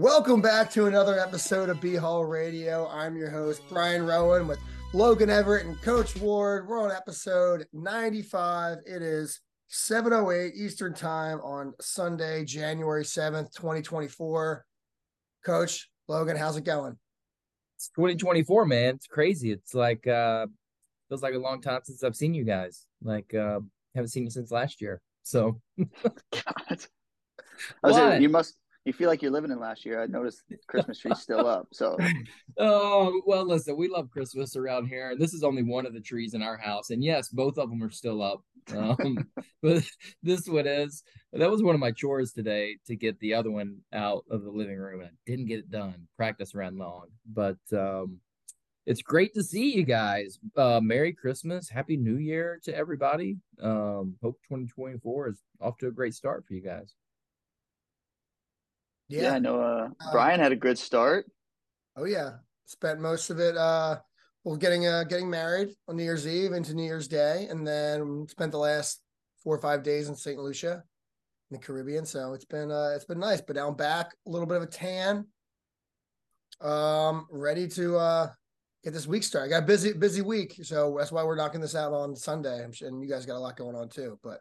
Welcome back to another episode of B Hall Radio. I'm your host, Brian Rowan, with Logan Everett and Coach Ward. We're on episode 95. It is 7.08 Eastern Time on Sunday, January 7th, 2024. Coach, Logan, how's it going? It's 2024, man. It's crazy. It's like uh feels like a long time since I've seen you guys. Like uh haven't seen you since last year. So God. I was saying, you must you feel like you're living in last year. I noticed Christmas tree's still up. So Oh well listen, we love Christmas around here. This is only one of the trees in our house. And yes, both of them are still up. Um but this one is that was one of my chores today to get the other one out of the living room. and I didn't get it done. Practice ran long. But um it's great to see you guys. Uh, Merry Christmas, Happy New Year to everybody. Um, hope 2024 is off to a great start for you guys. Yeah, yeah I know. Uh, uh, Brian had a good start. Oh yeah, spent most of it. Uh, well, getting uh getting married on New Year's Eve into New Year's Day, and then spent the last four or five days in Saint Lucia, in the Caribbean. So it's been uh it's been nice. But now I'm back, a little bit of a tan. Um, ready to uh get this week started. I got a busy, busy week, so that's why we're knocking this out on Sunday. And you guys got a lot going on too. But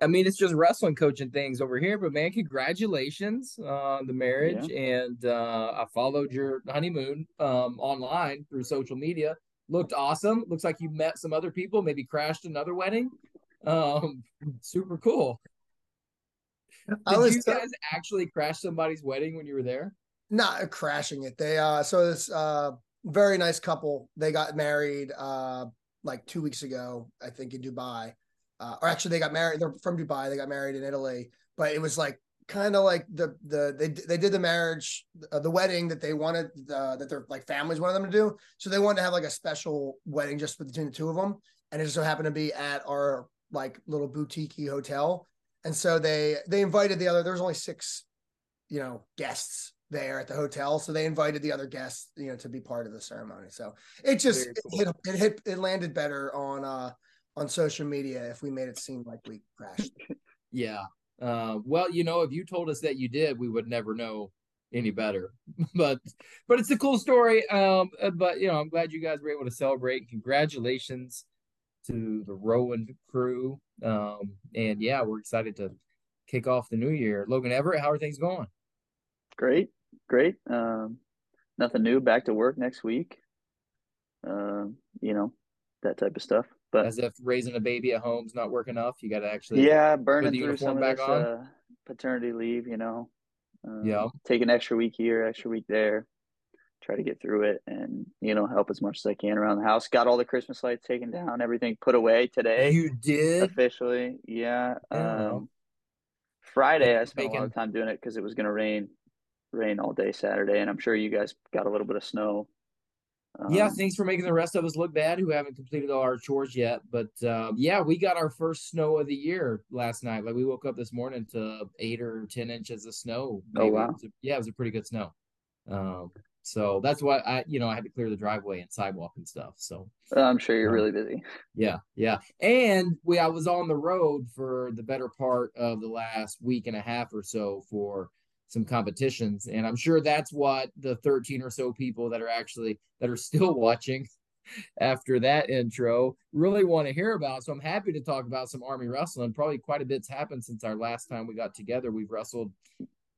I mean, it's just wrestling coaching things over here. But man, congratulations on the marriage. Yeah. And uh, I followed your honeymoon um, online through social media. Looked awesome. Looks like you met some other people. Maybe crashed another wedding. Um, super cool. Did I was you guys actually crash somebody's wedding when you were there? Not crashing it. They uh so this uh very nice couple. They got married uh like two weeks ago, I think in Dubai. Uh, or actually they got married. They're from Dubai. They got married in Italy, but it was like kind of like the the they they did the marriage, uh, the wedding that they wanted uh, that their like families wanted them to do. So they wanted to have like a special wedding just between the two of them, and it just so happened to be at our like little boutique hotel. And so they they invited the other. There was only six, you know, guests there at the hotel. So they invited the other guests, you know, to be part of the ceremony. So it just it, it hit it landed better on uh on social media if we made it seem like we crashed. yeah. Uh, well, you know, if you told us that you did, we would never know any better. but but it's a cool story. Um, uh, but you know, I'm glad you guys were able to celebrate. Congratulations to the Rowan crew. Um, and yeah, we're excited to kick off the new year. Logan Everett, how are things going? Great great. Um, nothing new. Back to work next week. Um, you know, that type of stuff. But as if raising a baby at home is not working enough, you got to actually yeah burning through some back of this, on. Uh, paternity leave. You know, um, yeah, take an extra week here, extra week there. Try to get through it and you know help as much as I can around the house. Got all the Christmas lights taken down, everything put away today. You did officially, yeah. Um, Friday I spent a lot of time doing it because it was going to rain rain all day Saturday, and I'm sure you guys got a little bit of snow. Um, yeah, thanks for making the rest of us look bad who haven't completed all our chores yet. But uh, yeah, we got our first snow of the year last night. Like we woke up this morning to eight or ten inches of snow. Oh, maybe. Oh wow! It a, yeah, it was a pretty good snow. Um, so that's why I, you know, I had to clear the driveway and sidewalk and stuff. So I'm sure you're um, really busy. Yeah, yeah. And we, I was on the road for the better part of the last week and a half or so for some competitions. And i'm sure that's what the 13 or so people that are actually that are still watching after that intro really want to hear about. So i'm happy to talk about some army wrestling. Probably quite a bit's happened since our last time we got together. We've wrestled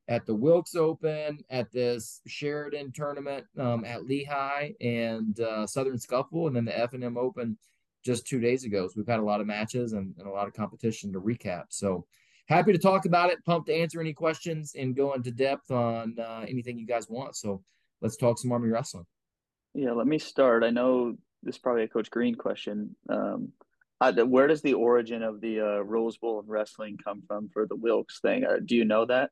at the wilkes open at this sheridan tournament um, at lehigh and uh, southern scuffle and then the f&m open just two days ago. So we've had a lot of matches and, and a lot of competition to recap. So happy to talk about it. Pumped to answer any questions and go into depth on uh, anything you guys want. So let's talk some Army wrestling. Yeah, let me start. I know this is probably a Coach Green question. Um, uh, where does the origin of the uh, Rose Bowl of wrestling come from for the Wilkes thing? Uh, do you know that?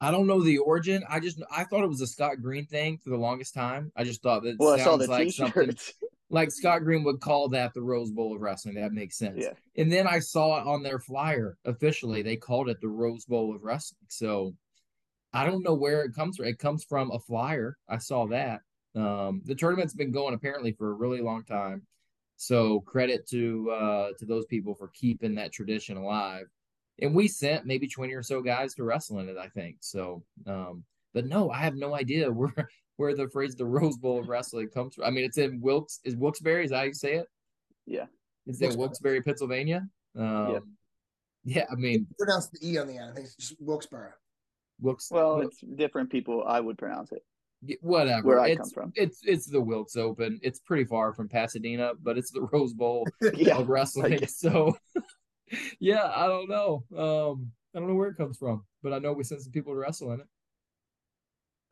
I don't know the origin. I just I thought it was a Scott Green thing for the longest time. I just thought that well, sounds I saw the like t-shirts. something like Scott Green would call that the Rose Bowl of wrestling. That makes sense. Yeah. And then I saw it on their flyer officially. They called it the Rose Bowl of wrestling. So I don't know where it comes from. It comes from a flyer. I saw that. Um, the tournament's been going apparently for a really long time. So credit to uh, to those people for keeping that tradition alive. And we sent maybe 20 or so guys to wrestle in it, I think. So um, But no, I have no idea where where the phrase the Rose Bowl of wrestling comes from. I mean, it's in Wilkes is Wilkes-Barre, is that how you say it? Yeah. It's in Wilkes-Barre, Pennsylvania. Um, yeah. yeah, I mean pronounce the E on the end. I think it's just Wilkes-Barre. Wilkes well, it's different people I would pronounce it whatever. Where I it's, come from. It's it's the Wilkes Open. It's pretty far from Pasadena, but it's the Rose Bowl yeah, of wrestling. So yeah, I don't know. Um, I don't know where it comes from, but I know we sent some people to wrestle in it.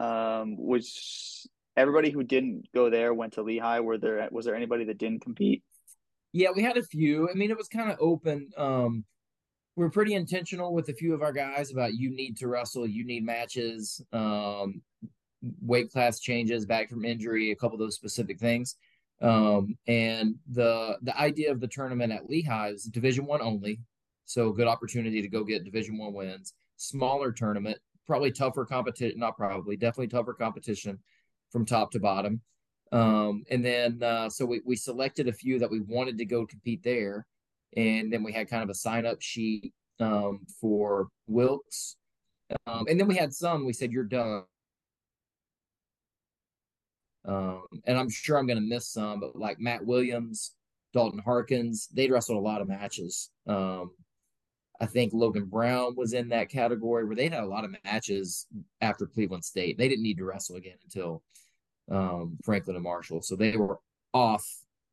Um, which everybody who didn't go there went to Lehigh. Were there was there anybody that didn't compete? Yeah, we had a few. I mean, it was kind of open. Um, we are pretty intentional with a few of our guys about you need to wrestle, you need matches. Um, weight class changes back from injury, a couple of those specific things. Um, and the the idea of the tournament at Lehigh is Division One only, so good opportunity to go get Division One wins. Smaller tournament, probably tougher competition, not probably, definitely tougher competition from top to bottom. Um, and then uh, so we we selected a few that we wanted to go compete there, and then we had kind of a sign up sheet um, for Wilkes. Um, and then we had some. We said you're done um, and I'm sure I'm going to miss some, but like Matt Williams, Dalton Harkins, they wrestled a lot of matches. Um, I think Logan Brown was in that category where they had a lot of matches after Cleveland State. They didn't need to wrestle again until um, Franklin and Marshall, so they were off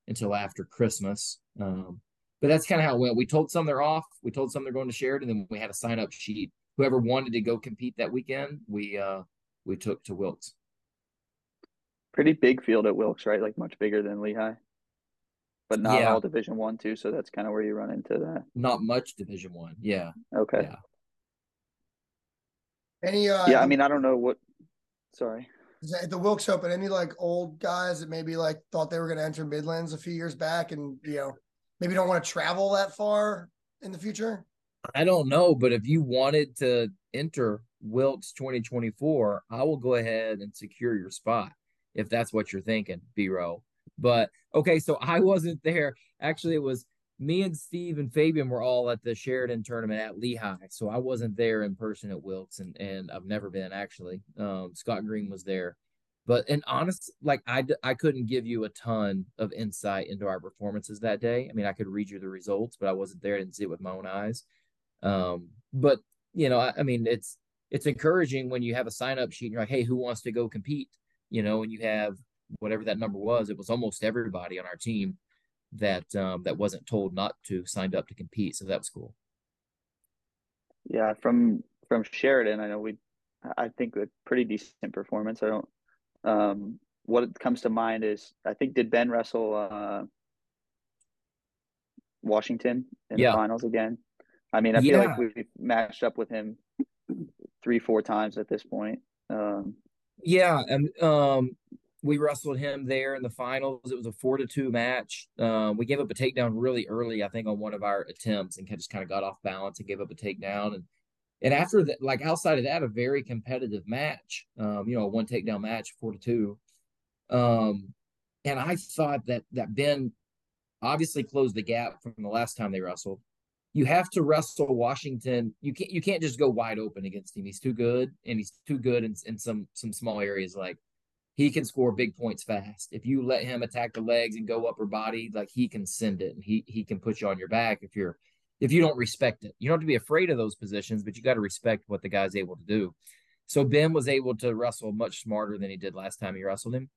until after Christmas. Um, but that's kind of how it went. We told some they're off. We told some they're going to Sheridan, and then we had a sign up sheet. Whoever wanted to go compete that weekend, we uh, we took to Wilkes pretty big field at Wilkes, right? Like much bigger than Lehigh, but not yeah. all Division One too. So that's kind of where you run into that. Not much Division One. Yeah. Okay. Yeah. Any? Uh, yeah, I mean, I don't know what. Sorry. At the Wilkes Open, any like old guys that maybe like thought they were going to enter Midlands a few years back, and you know maybe don't want to travel that far in the future? I don't know, but if you wanted to enter Wilkes 2024, I will go ahead and secure your spot if that's what you're thinking, B row. But okay, so I wasn't there. Actually, it was me and Steve and Fabian were all at the Sheridan tournament at Lehigh. So I wasn't there in person at Wilkes and, and I've never been actually. Um, Scott Green was there. But and honest, like I, I couldn't give you a ton of insight into our performances that day. I mean, I could read you the results, but I wasn't there. I didn't see it with my own eyes. Um, but you know, I, I mean, it's it's encouraging when you have a sign up sheet and you're like, hey, who wants to go compete? you know, and you have whatever that number was, it was almost everybody on our team that um, that wasn't told not to signed up to compete. So that was cool. Yeah, from from Sheridan, I know we, I think a pretty decent performance. I don't. Um, what comes to mind is I think did Ben wrestle uh, Washington in yeah. the finals again? I mean, I feel like we've matched up with him three, four times at this point. Um, yeah, and um, we wrestled him there in the finals. It was a four to two match. Um, we gave up a takedown really early, I think, on one of our attempts, and just kind of got off balance and gave up a takedown. And and after that, like outside of that, a very competitive match. Um, you know, a one takedown match, four to two. Um, and I thought that that Ben obviously closed the gap from the last time they wrestled you have to wrestle Washington. You can't you can't just go wide open against him. He's too good, and he's too good in, in some some small areas. Like he can score big points fast. If you let him attack the legs and go upper body, like he can send it, and he he can put you on your back if you're if you don't respect it. You don't have to be afraid of those positions, but you got to respect what the guy's able to do. So Ben was able to wrestle much smarter than he did last time he wrestled him.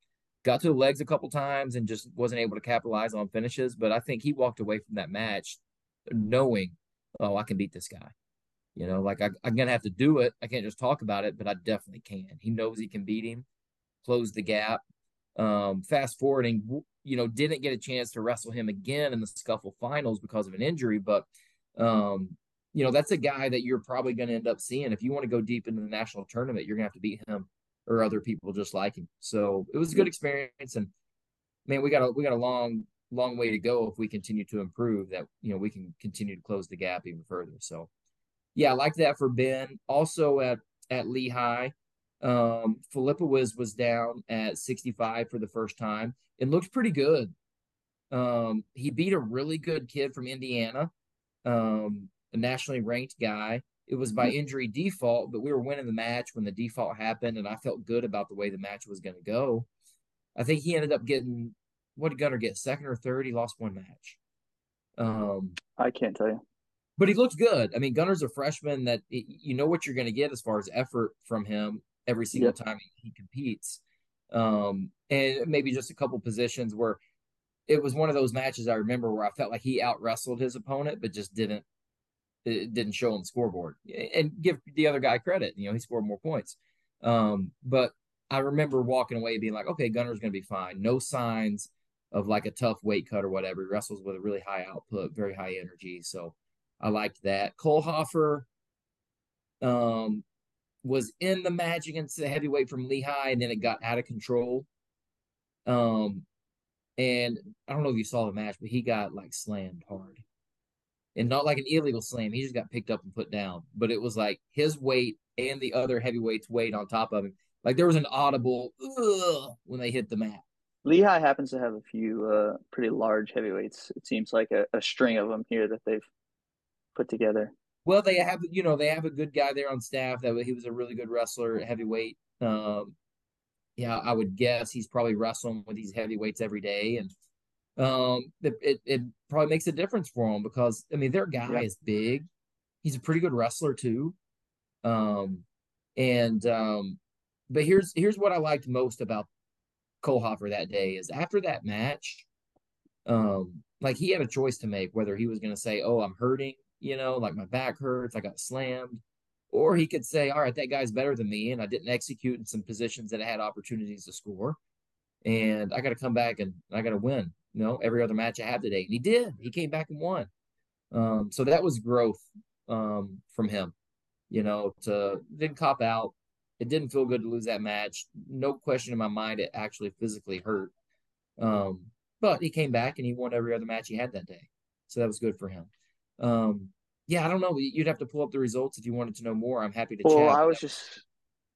Got to the legs a couple times and just wasn't able to capitalize on finishes. But I think he walked away from that match knowing, oh, I can beat this guy. You know, like I, am gonna have to do it. I can't just talk about it, but I definitely can. He knows he can beat him, close the gap. Um, fast forwarding, you know, didn't get a chance to wrestle him again in the scuffle finals because of an injury, but um, you know, that's a guy that you're probably going to end up seeing if you want to go deep into the national tournament. You're going to have to beat him or other people just like him. So it was a good experience, and man, we got a we got a long long way to go if we continue to improve that you know we can continue to close the gap even further so yeah i like that for ben also at at lehigh um philippa was down at 65 for the first time it looked pretty good um he beat a really good kid from indiana um a nationally ranked guy it was by injury default, but we were winning the match when the default happened, and I felt good about the way the match was going to go. I think he ended up getting what did Gunnar get? Second or third? He lost one match. Um, I can't tell you, but he looked good. I mean, Gunner's a freshman that you know what you're going to get as far as effort from him every single time he competes. Um, and maybe just a couple positions where it was one of those matches I remember where I felt like he out wrestled his opponent, but just didn't it didn't show on the scoreboard. And give the other guy credit, you know, he scored more points. Um, but I remember walking away being like, okay, Gunner's going to be fine. No signs of like a tough weight cut or whatever. He wrestles with a really high output, very high energy. So I liked that. Kohlhofer um, was in the match against the heavyweight from Lehigh, and then it got out of control. Um, and I don't know if you saw the match, but he got like slammed hard. And not like an illegal slam. He just got picked up and put down. But it was like his weight and the other heavyweights weight on top of him. Like there was an audible when they hit the mat. Lehigh happens to have a few uh, pretty large heavyweights. It seems like a, a string of them here that they've put together. Well, they have you know they have a good guy there on staff that he was a really good wrestler, heavyweight. Um, yeah, I would guess he's probably wrestling with these heavyweights every day, and um, it, it, it probably makes a difference for him because I mean their guy yeah. is big. He's a pretty good wrestler too. Um, and um, but here's here's what I liked most about Kohlhofer that day is after that match, um, like he had a choice to make whether he was going to say, "Oh, I'm hurting," you know, like my back hurts, I got slammed, or he could say, "All right, that guy's better than me, and I didn't execute in some positions that I had opportunities to score, and I got to come back and I got to win." You know, every other match I have today, and he did. He came back and won. Um, so that was growth um, from him. You know, to didn't cop out, it didn't feel good to lose that match. No question in my mind, it actually physically hurt. Um, but he came back and he won every other match he had that day. So that was good for him. Um, yeah, I don't know. You'd have to pull up the results if you wanted to know more. I'm happy to well, chat. I was just,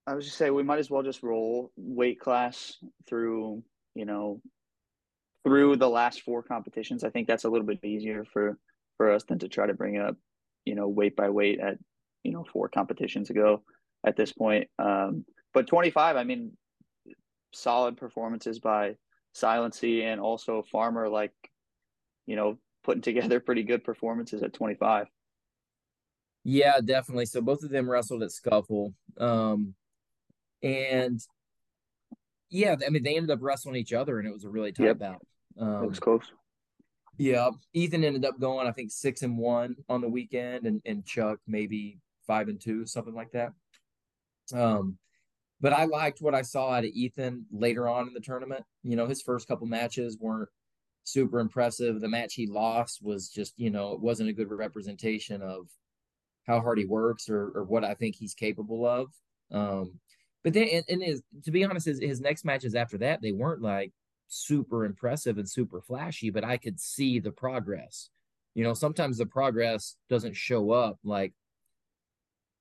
I was just saying we might as well just roll weight class through, you know, through the last four competitions. I think that's a little bit easier for for us than to try to bring up, you know, weight by weight at, you know, four competitions ago at this point. Um, but 25, I mean, solid performances by Silency and also Farmer, like, you know, putting together pretty good performances at 25. Yeah, definitely. So both of them wrestled at Scuffle. Um, and yeah, I mean, they ended up wrestling each other and it was a really tight yep. bout. Um, it was close. Yeah. Ethan ended up going, I think, six and one on the weekend, and, and Chuck maybe five and two, something like that. Um, but I liked what I saw out of Ethan later on in the tournament. You know, his first couple matches weren't super impressive. The match he lost was just, you know, it wasn't a good representation of how hard he works or, or what I think he's capable of. Um, but then, and, and his, to be honest, his, his next matches after that, they weren't like super impressive and super flashy, but I could see the progress. You know, sometimes the progress doesn't show up like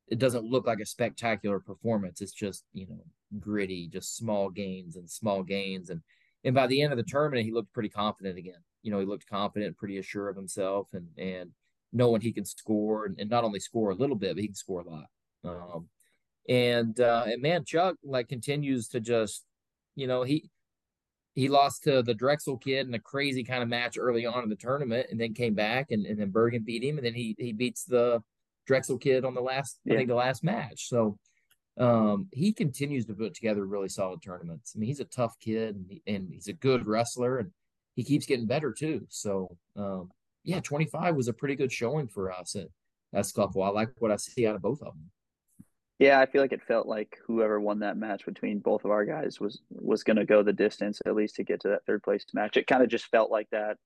it doesn't look like a spectacular performance. It's just, you know, gritty, just small gains and small gains. And and by the end of the tournament, he looked pretty confident again. You know, he looked confident, pretty assured of himself and and knowing he can score and, and not only score a little bit, but he can score a lot. Um and uh and man, Chuck like continues to just, you know, he he lost to the Drexel kid in a crazy kind of match early on in the tournament and then came back and, and then Bergen beat him and then he he beats the Drexel kid on the last, yeah. I think the last match. So um, he continues to put together really solid tournaments. I mean, he's a tough kid and, he, and he's a good wrestler and he keeps getting better too. So um, yeah, 25 was a pretty good showing for us at, at Scuffle. I like what I see out of both of them. Yeah, I feel like it felt like whoever won that match between both of our guys was was going to go the distance at least to get to that third place match. It kind of just felt like that,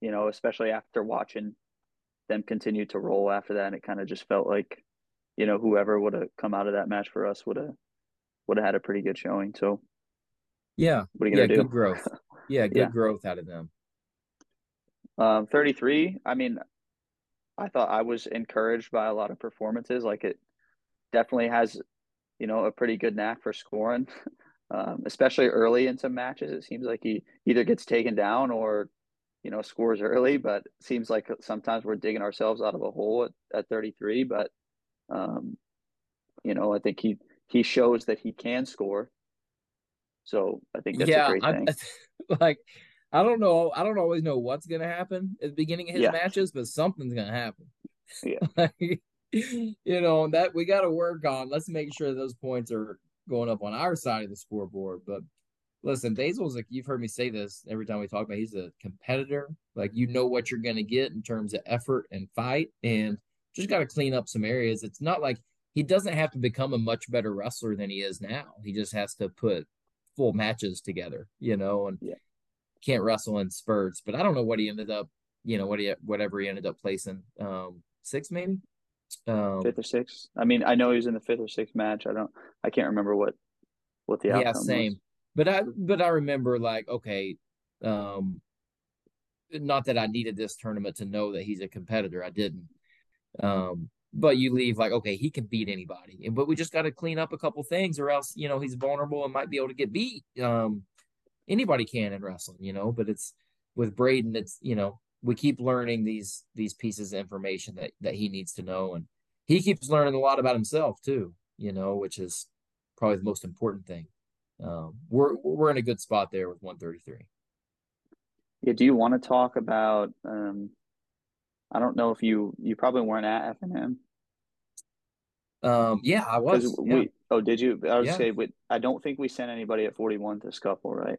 you know, especially after watching them continue to roll after that. And it kind of just felt like, you know, whoever would have come out of that match for us would have would have had a pretty good showing. So yeah, what are you gonna yeah, do? Good growth. Yeah, good yeah. growth out of them. Um, 33. I mean, I thought I was encouraged by a lot of performances. Like it definitely has, you know, a pretty good knack for scoring, um, especially early in some matches. It seems like he either gets taken down or you know, scores early, but seems like sometimes we're digging ourselves out of a hole at, at 33. But Um, you know, I think he he shows that he can score. So I think that's yeah, a great I, thing. like I don't know, I don't always know what's gonna happen at the beginning of his yeah. matches, but something's gonna happen. Yeah. like, you know, that we got to work on. Let's make sure those points are going up on our side of the scoreboard. But listen, Basile's like you've heard me say this every time we talk about. He's a competitor. Like you know what you're going to get in terms of effort and fight, and just got to clean up some areas. It's not like he doesn't have to become a much better wrestler than he is now. He just has to put full matches together, you know, and yeah. can't wrestle in spurts. But I don't know what he ended up, you know, what he whatever he ended up placing, um, six maybe, um, fifth or sixth. I mean, I know he was in the fifth or sixth match. I don't, I can't remember what what the outcome yeah same. Was. But I but I remember like okay, um, not that I needed this tournament to know that he's a competitor. I didn't. Um, but you leave like okay he can beat anybody. And but we just got to clean up a couple things or else you know he's vulnerable and might be able to get beat. Um anybody can in wrestling you know but it's with braden it's you know we keep learning these these pieces of information that that he needs to know. And he keeps learning a lot about himself too you know which is probably the most important thing. Um we're we're in a good spot there with 133 yeah do you want to talk about um I don't know if you you probably weren't at F and M. Um, yeah, I was. We, yeah. Oh, did you? I would yeah. say, we, I don't think we sent anybody at forty one to scuffle, right?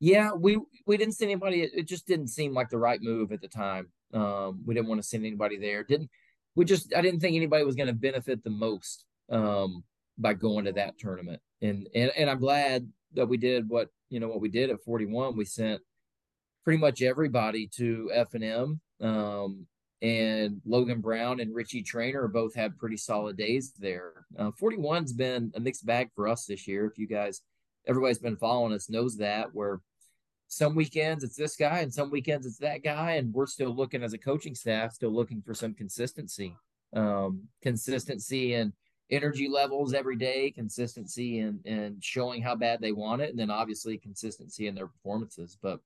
Yeah, we we didn't send anybody. It just didn't seem like the right move at the time. Um, we didn't want to send anybody there. Didn't we? Just I didn't think anybody was going to benefit the most um, by going to that tournament. And and and I'm glad that we did what you know what we did at 41. We sent pretty much everybody to F and M. Um, and Logan Brown and Richie Trainer both had pretty solid days there. Uh, 41's been a mixed bag for us this year. If you guys, everybody's been following us, knows that. Where some weekends it's this guy and some weekends it's that guy, and we're still looking as a coaching staff, still looking for some consistency, um, consistency and energy levels every day, consistency and and showing how bad they want it, and then obviously consistency in their performances. But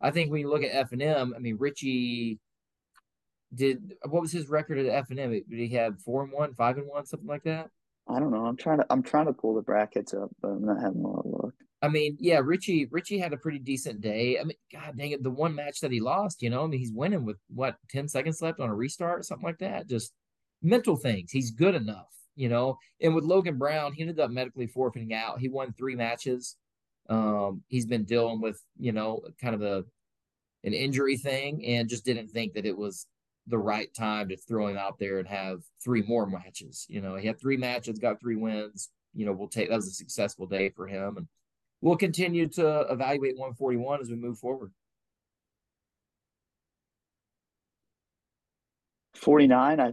I think when you look at F and M, I mean Richie did what was his record at F and M? Did he have four and one, five and one, something like that? I don't know. I'm trying to I'm trying to pull the brackets up, but I'm not having a lot of luck. I mean, yeah, Richie Richie had a pretty decent day. I mean, God dang it, the one match that he lost, you know, I mean, he's winning with what ten seconds left on a restart, something like that. Just mental things. He's good enough, you know. And with Logan Brown, he ended up medically forfeiting out. He won three matches. Um, he's been dealing with, you know, kind of a an injury thing, and just didn't think that it was the right time to throw him out there and have three more matches. You know, he had three matches, got three wins. You know, we'll take that was a successful day for him, and we'll continue to evaluate 141 as we move forward. 49. I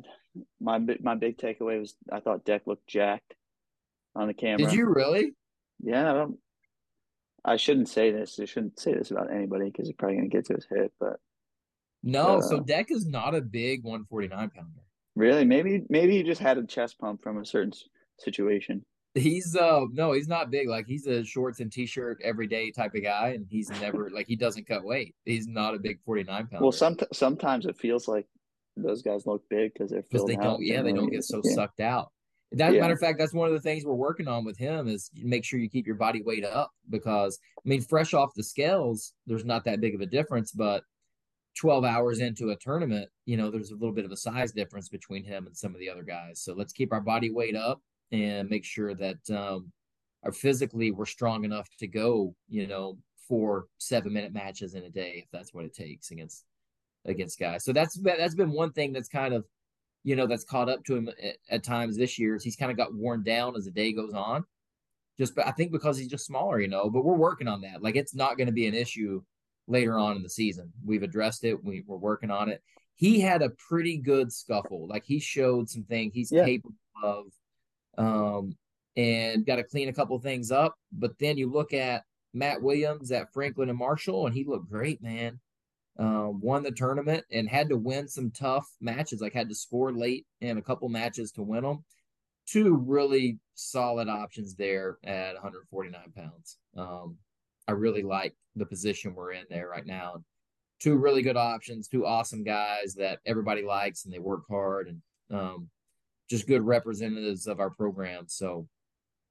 my my big takeaway was I thought Deck looked jacked on the camera. Did you really? Yeah, I don't. I shouldn't say this. I shouldn't say this about anybody because it's probably gonna get to his head. But no, uh, so Deck is not a big 149 pounder. Really? Maybe maybe he just had a chest pump from a certain situation. He's uh no, he's not big. Like he's a shorts and t-shirt every day type of guy, and he's never like he doesn't cut weight. He's not a big 49 pounder. Well, some sometimes it feels like those guys look big because they're because they don't. Yeah, they don't get so yeah. sucked out. That yeah. matter of fact, that's one of the things we're working on with him is make sure you keep your body weight up because I mean, fresh off the scales, there's not that big of a difference, but 12 hours into a tournament, you know, there's a little bit of a size difference between him and some of the other guys. So let's keep our body weight up and make sure that um, our physically we're strong enough to go, you know, for seven minute matches in a day if that's what it takes against against guys. So that's that's been one thing that's kind of, you know, that's caught up to him at, at times this year is he's kind of got worn down as the day goes on. Just, but I think because he's just smaller, you know. But we're working on that. Like it's not going to be an issue later on in the season. We've addressed it. We, we're working on it. He had a pretty good scuffle. Like he showed some things he's yeah. capable of, um, and got to clean a couple things up. But then you look at Matt Williams at Franklin and Marshall, and he looked great, man. Um, won the tournament and had to win some tough matches. Like had to score late in a couple matches to win them. Two really solid options there at 149 pounds. Um, I really like the position we're in there right now. Two really good options, two awesome guys that everybody likes and they work hard. And um, just good representatives of our program. So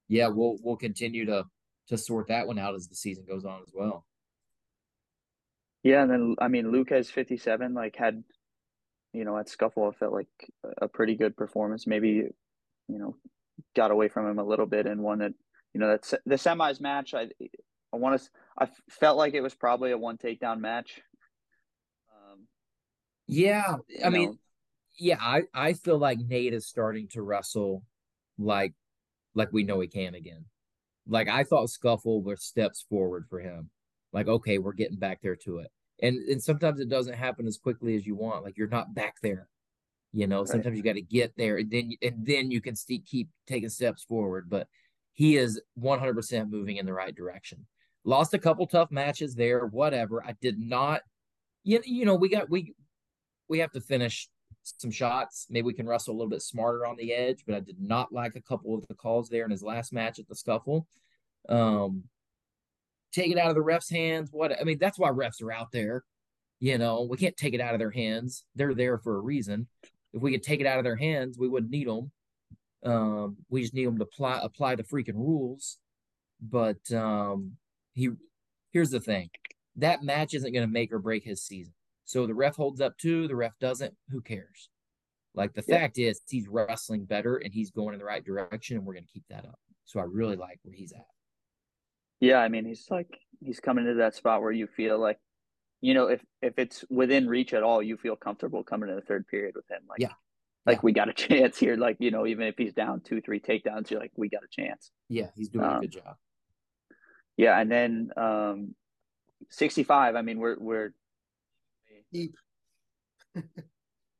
yeah, we'll we'll continue to to sort that one out as the season goes on as well. Yeah, and then I mean Lucas fifty seven like had you know at Scuffle I felt like a pretty good performance. Maybe you know got away from him a little bit and one that you know that's the semis match. I I want to I felt like it was probably a one takedown match. Um, yeah, I mean, yeah, I I feel like Nate is starting to wrestle like like we know he can again. Like I thought Scuffle were steps forward for him. Like okay, we're getting back there to it. And and sometimes it doesn't happen as quickly as you want. Like you're not back there. You know, right. sometimes you got to get there and then and then you can st- keep taking steps forward, but he is 100% moving in the right direction. Lost a couple tough matches there, whatever. I did not you, you know, we got we we have to finish some shots. Maybe we can wrestle a little bit smarter on the edge, but I did not like a couple of the calls there in his last match at the scuffle. Um, take it out of the refs' hands. What I mean, that's why refs are out there. You know, we can't take it out of their hands. They're there for a reason. If we could take it out of their hands, we wouldn't need them. Um, we just need them to apply apply the freaking rules. But um, he here's the thing: that match isn't going to make or break his season. So the ref holds up two, the ref doesn't. Who cares? Like the yeah. fact is, he's wrestling better and he's going in the right direction, and we're going to keep that up. So I really like where he's at. Yeah, I mean, he's like he's coming to that spot where you feel like, you know, if if it's within reach at all, you feel comfortable coming to the third period with him. Like, yeah, like yeah. we got a chance here. Like you know, even if he's down two, three takedowns, you're like, we got a chance. Yeah, he's doing um, a good job. Yeah, and then um, 65. I mean, we're we're deep.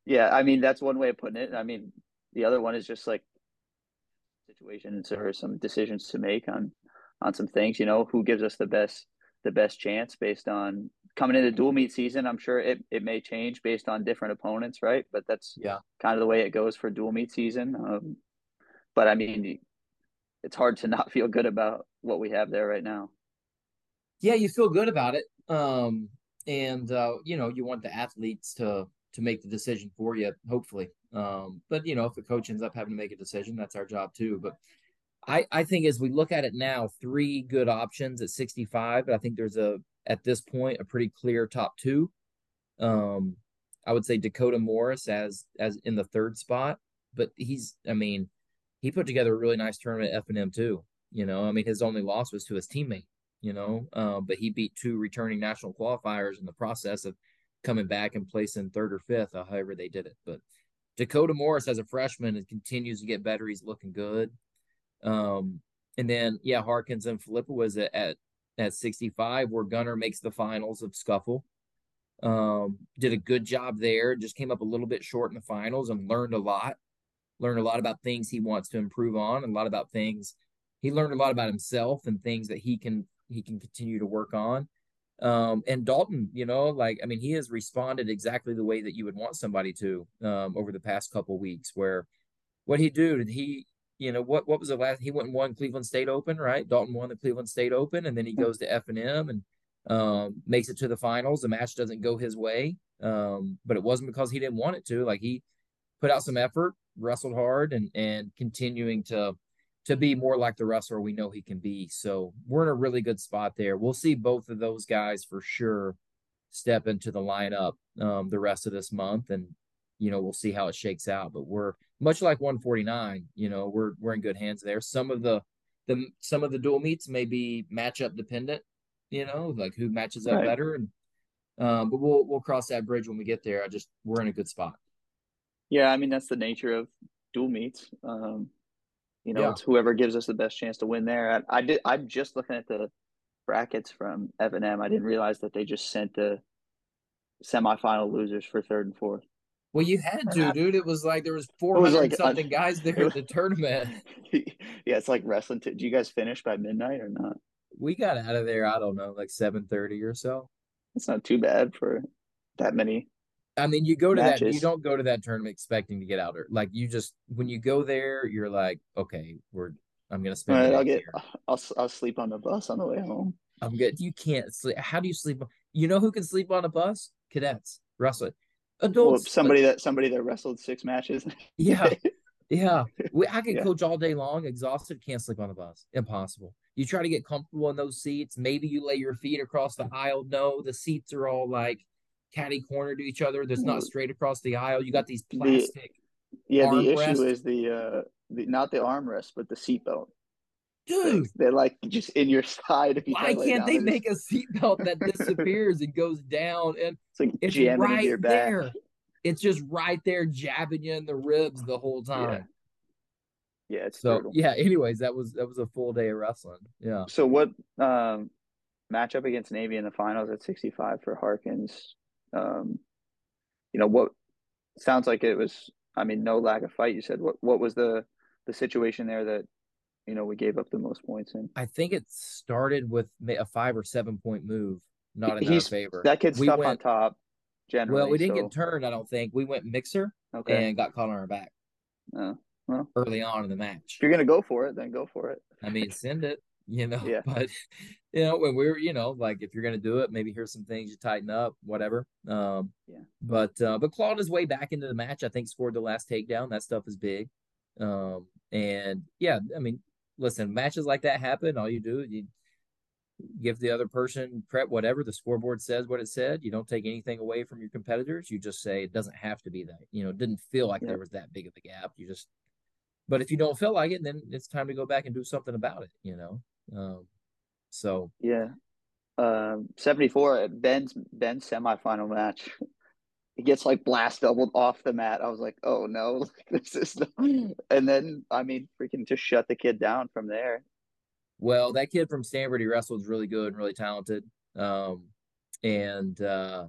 yeah, I mean that's one way of putting it. I mean, the other one is just like situations or some decisions to make on on some things. You know, who gives us the best the best chance based on coming into dual meet season. I'm sure it, it may change based on different opponents, right? But that's yeah kind of the way it goes for dual meet season. Um, but I mean, it's hard to not feel good about what we have there right now. Yeah, you feel good about it. Um, and uh, you know you want the athletes to to make the decision for you hopefully um, but you know if the coach ends up having to make a decision that's our job too but i i think as we look at it now three good options at 65 but i think there's a at this point a pretty clear top two um i would say dakota morris as as in the third spot but he's i mean he put together a really nice tournament at f&m too you know i mean his only loss was to his teammate you know, uh, but he beat two returning national qualifiers in the process of coming back and placing third or fifth, uh, however they did it. But Dakota Morris as a freshman continues to get better. He's looking good. Um, and then yeah, Harkins and Filippa was at, at at 65, where Gunner makes the finals of Scuffle. Um, did a good job there. Just came up a little bit short in the finals and learned a lot. Learned a lot about things he wants to improve on, and a lot about things he learned a lot about himself and things that he can he can continue to work on. Um, and Dalton, you know, like I mean, he has responded exactly the way that you would want somebody to um, over the past couple weeks. Where what he do? Did he, you know, what what was the last? He went and won Cleveland State Open, right? Dalton won the Cleveland State Open, and then he goes to F and M and um, makes it to the finals. The match doesn't go his way, um, but it wasn't because he didn't want it to. Like he put out some effort, wrestled hard, and and continuing to to be more like the wrestler we know he can be. So we're in a really good spot there. We'll see both of those guys for sure step into the lineup um, the rest of this month, and you know we'll see how it shakes out. But we're much like 149. You know we're we're in good hands there. Some of the the some of the dual meets may be matchup dependent. You know, like who matches up right. better, and um, but we'll we'll cross that bridge when we get there. I just we're in a good spot. Yeah, I mean that's the nature of dual meets. Um, you know, yeah. it's whoever gives us the best chance to win there. I, I did. I'm just looking at the brackets from F&M. I didn't realize that they just sent the semifinal losers for third and fourth. Well, you had to, dude. It was like there was four hundred like, something guys there at the tournament. yeah, it's like wrestling. T- Did you guys finish by midnight or not? We got out of there. I don't know, like seven thirty or so. It's not too bad for that many I mean, you go to matches. that. You don't go to that tournament expecting to get out, or like you just when you go there, you're like, okay, we're I'm gonna spend. Right, I'll get. I'll I'll sleep on the bus on the way home. I'm good. You can't sleep. How do you sleep? You know who can sleep on a bus? Cadets, wrestling, adults. Well, somebody that somebody that wrestled six matches. yeah, Yeah, we, I can Yeah. coach all day long, exhausted, can't sleep on the bus. Impossible. You try to get comfortable in those seats. Maybe you lay your feet across the aisle. No, the seats are all like catty corner to each other. There's not straight across the aisle. You got these The- plastic. Yeah, the issue is the uh the not the armrest, but the seatbelt. Dude, They're like just in your side if you why can't they just- make a seatbelt that disappears and goes down? And It's like it's right into your back. there. It's just right there, jabbing you in the ribs the whole time. Yeah, it's So brutal. yeah. Anyways, that was that was a full day of wrestling. Yeah. So what um matchup against Navy in the finals at 65 for Harkins? Um, you know what sounds like it was. I mean, no lack of fight. You said what what was the the situation there that you know we gave up the most points in? I think it started with a five or seven point move, not in our favor. That kid's We tough on top. Generally, Well, we didn't so, get turned, I don't think. We went mixer okay. and got caught on our back Uh, well, early on in the match. if you're gonna go for it, then go for it. I mean, send it, you know. Yeah. But you know, when we're you know, like if you're gonna do it, maybe here's some things you tighten up, whatever. Um, Yeah. But uh, but clawed his way back into the match. I think scored the last takedown. That stuff is big. Um, and yeah, I mean, listen, matches like that happen. All you do, is you give the other person prep whatever the scoreboard says what it said you don't take anything away from your competitors you just say it doesn't have to be that you know it didn't feel like Yeah. there was that big of a gap you just but if you don't feel like it then it's time to go back and do something about it you know um so Yeah. Um, 74 at Ben's Ben's semifinal match. He gets like blast doubled off the mat. I was like, oh no, this is no. And then I mean, freaking just shut the kid down from there. well that kid from stanford he wrestled is really good and really talented um and uh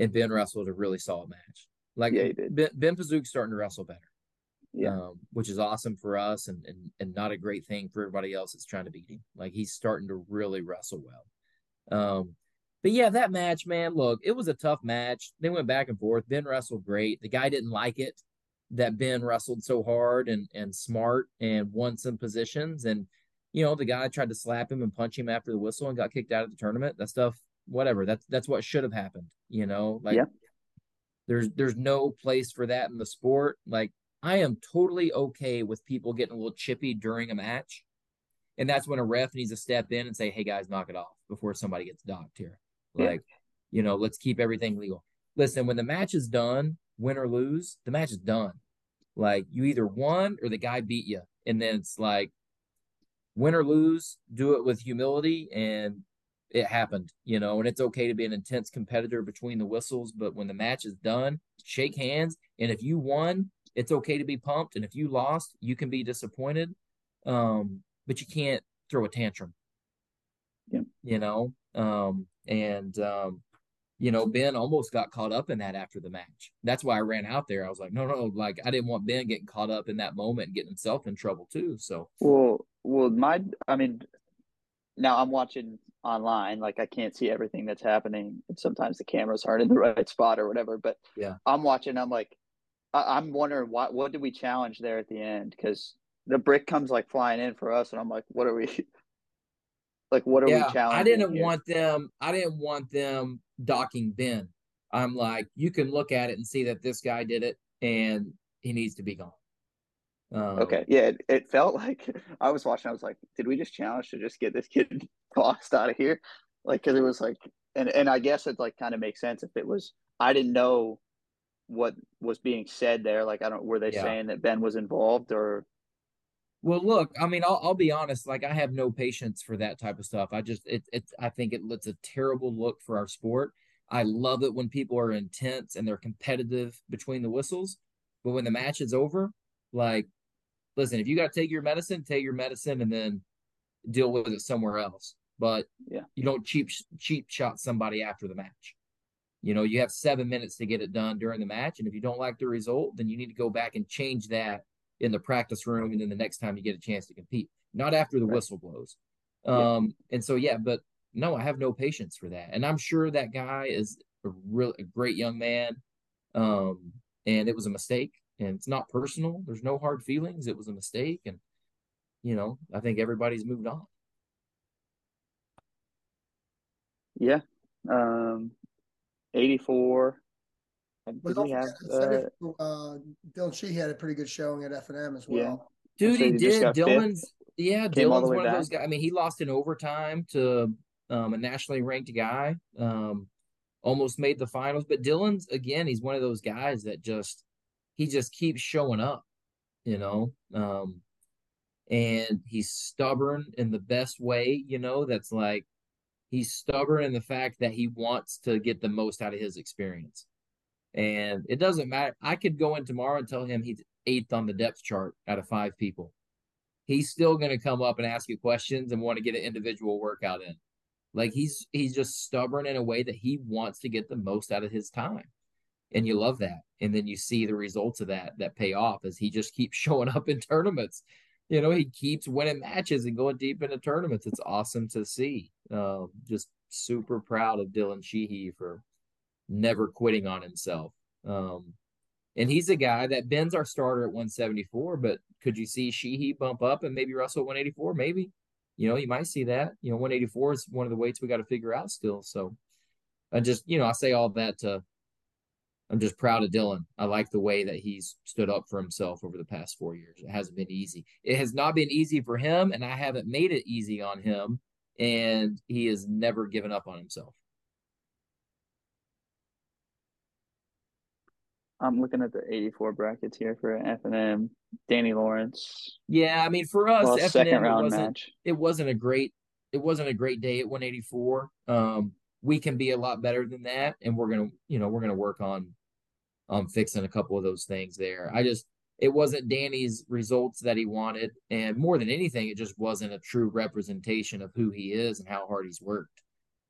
and ben wrestled a really solid match like Yeah, he did. ben, ben Pasiuk's starting to wrestle better Yeah. um, which is awesome for us and, and and not a great thing for everybody else that's trying to beat him. Like he's starting to really wrestle well. Um, but yeah, that match, man, look, it was a tough match. They went back and forth. Ben wrestled great. The guy didn't like it that Ben wrestled so hard and and smart and won some positions. And you know, the guy tried to slap him and punch him after the whistle and got kicked out of the tournament. That stuff, whatever. That's that's what should have happened. You know, like Yeah. there's there's no place for that in the sport. Like I am totally okay with people getting a little chippy during a match. And that's when a ref needs to step in and say, hey guys, knock it off before somebody gets docked here. Yeah. Like, you know, let's keep everything legal. Listen, when the match is done, win or lose, the match is done. Like you either won or the guy beat you. And then it's like win or lose, do it with humility and it happened, you know, and it's okay to be an intense competitor between the whistles, but when the match is done, shake hands. And if you won, it's okay to be pumped. And if you lost, you can be disappointed. Um, but you can't throw a tantrum. Yeah. You know? Um, and um, you know, Ben almost got caught up in that after the match. That's why I ran out there. I was like, no, no, like I didn't want Ben getting caught up in that moment and getting himself in trouble too. So Well, well, my, I mean, now I'm watching online, like I can't see everything that's happening, and sometimes the cameras aren't in the right spot or whatever. But Yeah. I'm watching. I'm like, I, I'm wondering what what did we challenge there at the end? Because the brick comes like flying in for us, and I'm like, what are we? Like, what are we yeah, challenging? I didn't here? want them. I didn't want them docking Ben. I'm like, you can look at it and see that this guy did it, and he needs to be gone. Um, Okay, yeah, it, it felt like I was watching. I was like, did we just challenge to just get this kid tossed out of here? Like, because it was like, and and I guess it like kind of makes sense if it was. I didn't know what was being said there. Like, I don't. Were they Yeah. saying that Ben was involved or? Well, look, I mean, I'll, I'll be honest. Like, I have no patience for that type of stuff. I just, it, it's, I think it, it's a terrible look for our sport. I love it when people are intense and they're competitive between the whistles. But when the match is over, like, listen, if you got to take your medicine, take your medicine and then deal with it somewhere else. But Yeah. you don't cheap, cheap shot somebody after the match. You know, you have seven minutes to get it done during the match. And if you don't like the result, then you need to go back and change that in the practice room and then the next time you get a chance to compete, not after the Right. whistle blows. Yeah. Um, and so yeah, but no, I have no patience for that. And I'm sure that guy is a real a great young man. Um, and it was a mistake and it's not personal. There's no hard feelings. It was a mistake. And you know, I think everybody's moved on. Yeah, um, eighty four. Did we have? Uh, uh, Dylan Sheehy had a pretty good showing at F and M as well. Yeah. Dude, he he did. got fifth? Dylan's yeah, Came all the Dylan's way one of those guys. I mean, he lost in overtime to um, a nationally ranked guy. Um, almost made the finals, but Dylan's again, he's one of those guys that just he just keeps showing up, you know. Um, and he's stubborn in the best way, you know. That's like he's stubborn in the fact that he wants to get the most out of his experience. And it doesn't matter. I could go in tomorrow and tell him he's eighth on the depth chart out of five people. He's still going to come up and ask you questions and want to get an individual workout in. Like he's he's just stubborn in a way that he wants to get the most out of his time. And you love that. And then you see the results of that that pay off as he just keeps showing up in tournaments. You know, he keeps winning matches and going deep into tournaments. It's awesome to see. Um, just super proud of Dylan Sheehy for never quitting on himself. Um, and he's a guy that bends our starter at 174, but could you see Sheehy bump up and maybe Russell 184? Maybe. You know, you might see that. You know, 184 is one of the weights we got to figure out still. So I just, you know, I say all that to I'm just proud of Dylan. I like the way that he's stood up for himself over the past four years. It hasn't been easy. It has not been easy for him, and I haven't made it easy on him. And he has never given up on himself. I'm looking at the 84 brackets here for F and M. Danny Lawrence Yeah, I mean, for us, second it round wasn't, match. it wasn't a great it wasn't a great day at 184. Um, we can be a lot better than that, and we're gonna, you know, we're gonna work on um fixing a couple of those things there. I just it wasn't Danny's results that he wanted, and more than anything, it just wasn't a true representation of who he is and how hard he's worked.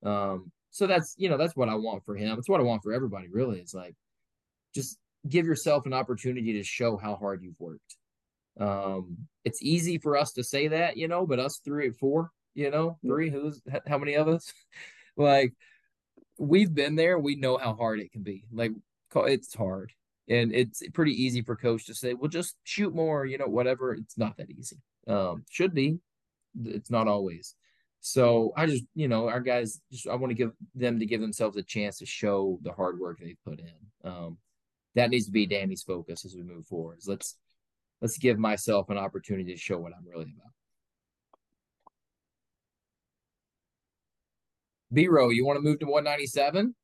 Um, so that's you know that's what I want for him. It's what I want for everybody. Really, it's like just give yourself an opportunity to show how hard you've worked. Um, it's easy for us to say that, you know, but us three four, you know, three, who's how many of us? like we've been there, we know how hard it can be. Like it's hard. And it's pretty easy for coach to say, well, just shoot more, you know, whatever. It's not that easy. Um, should be. It's not always. So I just, you know, our guys just I want to give them to give themselves a chance to show the hard work they've put in. Um, that needs to be Danny's focus as we move forward. Let's let's give myself an opportunity to show what I'm really about. B row, you want to move to 197?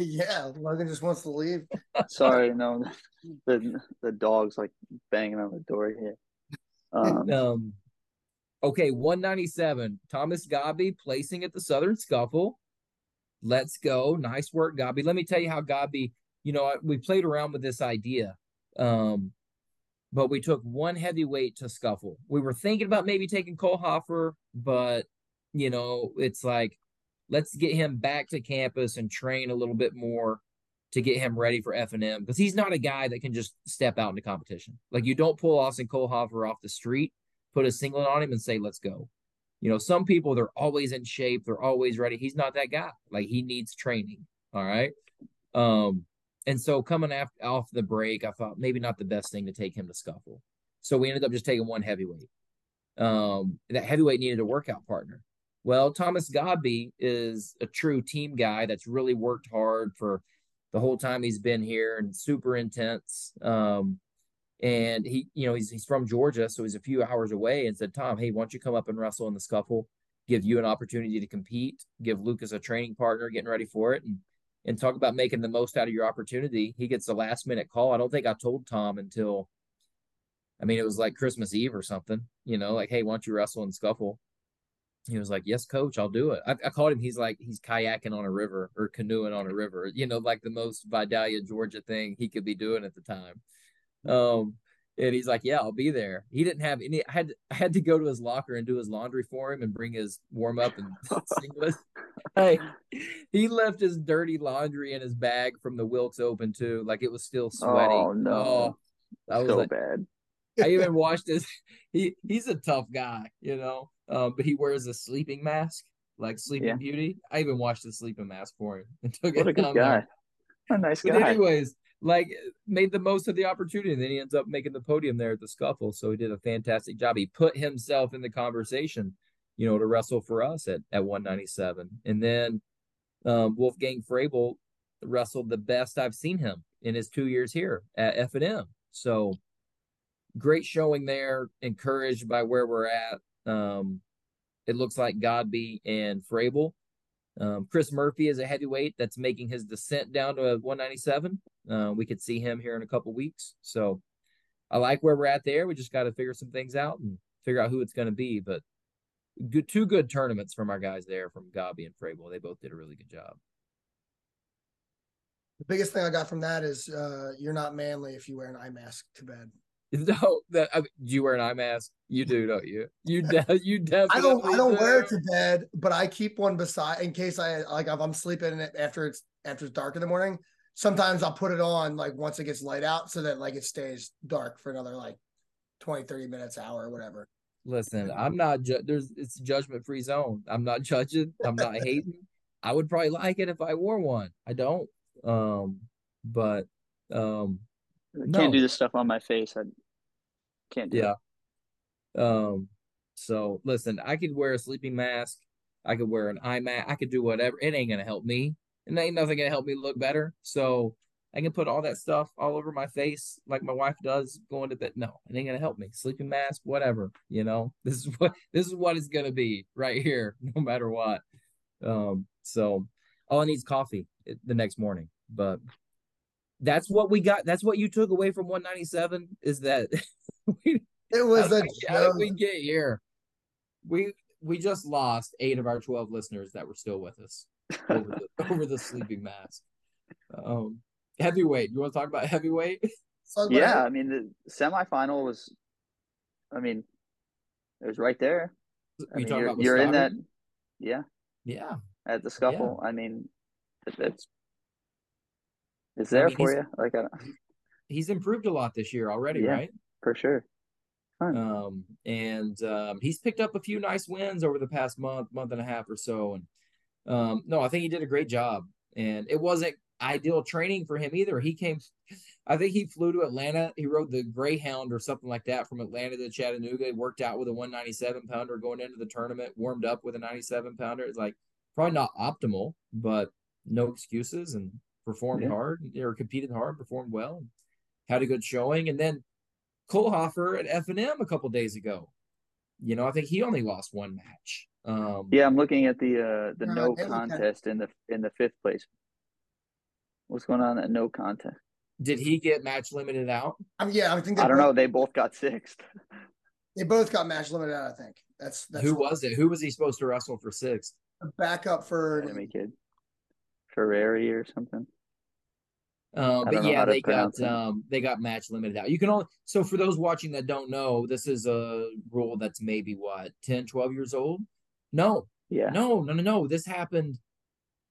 Yeah, Logan just wants to leave. Sorry, no, the the dog's like banging on the door here. Um, Um, okay, 197. Thomas Godby placing at the Southern Scuffle. Let's go. Nice work, Godby. Let me tell you how Godby, you know, we played around with this idea. Um, but we took one heavyweight to Scuffle. We were thinking about maybe taking Cole Kohlhofer, but you know, it's like let's get him back to campus and train a little bit more to get him ready for F and M because he's not a guy that can just step out into competition. Like you don't pull Austin Kohlhofer off the street, put a singlet on him, and say, "Let's go." You know, some people they're always in shape, they're always ready. He's not that guy. Like he needs training. All right. Um, and so coming off the break, I thought maybe not the best thing to take him to scuffle. So we ended up just taking one heavyweight. Um, that heavyweight needed a workout partner. Well, Thomas Godby is a true team guy that's really worked hard for the whole time he's been here and super intense. Um, and he, you know, he's he's from Georgia, so he's a few hours away. And said, Tom, hey, why don't you come up and wrestle in the scuffle? Give you an opportunity to compete. Give Lucas a training partner, getting ready for it, and and talk about making the most out of your opportunity. He gets the last minute call. I don't think I told Tom until, I mean, it was like Christmas Eve or something. You know, like, hey, why don't you wrestle in scuffle? He was like, "Yes, coach, I'll do it." I, I called him. He's like, he's kayaking on a river or canoeing on a river. You know, like the most Vidalia, Georgia thing he could be doing at the time. Um, and he's like, "Yeah, I'll be there." He didn't have any. I had I had to go to his locker and do his laundry for him and bring his warm up and singlet. hey, he left his dirty laundry in his bag from the Wilkes Open too. Like it was still sweaty. Oh no, oh, that was so like, bad. I even watched his. He he's a tough guy, you know. Um, but he wears a sleeping mask, like Sleeping Yeah. Beauty. I even watched the sleeping mask for him and took What it a good guy. What a nice But guy. anyways, like made the most of the opportunity. And then he ends up making the podium there at the scuffle. So he did a fantastic job. He put himself in the conversation, you know, to wrestle for us at, at 197. And then um, Wolfgang Frable wrestled the best I've seen him in his two years here at F and M. So great showing there. Encouraged by where we're at. Um, it looks like Godby and Frable. Um, Chris Murphy is a heavyweight that's making his descent down to a 197. Uh, we could see him here in a couple weeks. So I like where we're at there. We just got to figure some things out and figure out who it's going to be. But good, two good tournaments from our guys there from Godby and Frable. They both did a really good job. The biggest thing I got from that is uh, you're not manly if you wear an eye mask to bed. No, that I mean, you wear an eye mask? You do, don't you? You de- you definitely. I don't. I don't do. wear it to bed, but I keep one beside in case I like if I'm sleeping in it after it's after it's dark in the morning. Sometimes I'll put it on like once it gets light out, so that like it stays dark for another like 20, 30 minutes, hour, or whatever. Listen, I'm not. Ju- there's it's judgment free zone. I'm not judging. I'm not hating. I would probably like it if I wore one. I don't. Um, but um, I can't do this stuff on my face. I can't do yeah. Um, so listen, I could wear a sleeping mask. I could wear an eye mask. I could do whatever. It ain't gonna help me. And ain't nothing gonna help me look better. So I can put all that stuff all over my face like my wife does going to bed. No, it ain't gonna help me. Sleeping mask, whatever. You know, this is what this is what it's gonna be right here, no matter what. Um, so all I need is coffee eh, the next morning. But that's what we got. That's what you took away from 197 is that we It was how a did, we, how did joke. we get here? We we just lost eight of our 12 listeners that were still with us over the, over the sleeping mask. Um, heavyweight. You want to talk about heavyweight? Yeah, I mean the semifinal was. I mean, it was right there. I You mean, you're about you're in that. Yeah, Yeah. at the scuffle. I mean, it, it's it's there mean, for you. Like I, He's improved a lot this year already, Yeah. right? for sure. Um, and um, he's picked up a few nice wins over the past month, month and a half or so. And um, no, I think he did a great job. And it wasn't ideal training for him either. He came, I think he flew to Atlanta. He rode the Greyhound or something like that from Atlanta to Chattanooga. He worked out with a 197 pounder going into the tournament, warmed up with a 97 pounder. It's like probably not optimal, but no excuses and performed Yeah. hard or competed hard, performed well, had a good showing. And then Kohlhofer at F and M a couple days ago. You know, I think he only lost one match. Um, Yeah, I'm looking at the uh the no they look at- contest in the in the fifth place. What's going on at no contest? Did he get match limited out? Um, yeah, I think I don't both, know. They both got sixth. They both got match limited out. I think that's that's Who was it? Who was he supposed to wrestle for sixth? the backup for Enemy kid, Ferrari or something. Um, but yeah, they got it. um, they got match limited out. You can only so for those watching that don't know, this is a rule that's maybe what 10, 12 years old. No, Yeah, no, no, no, no. This happened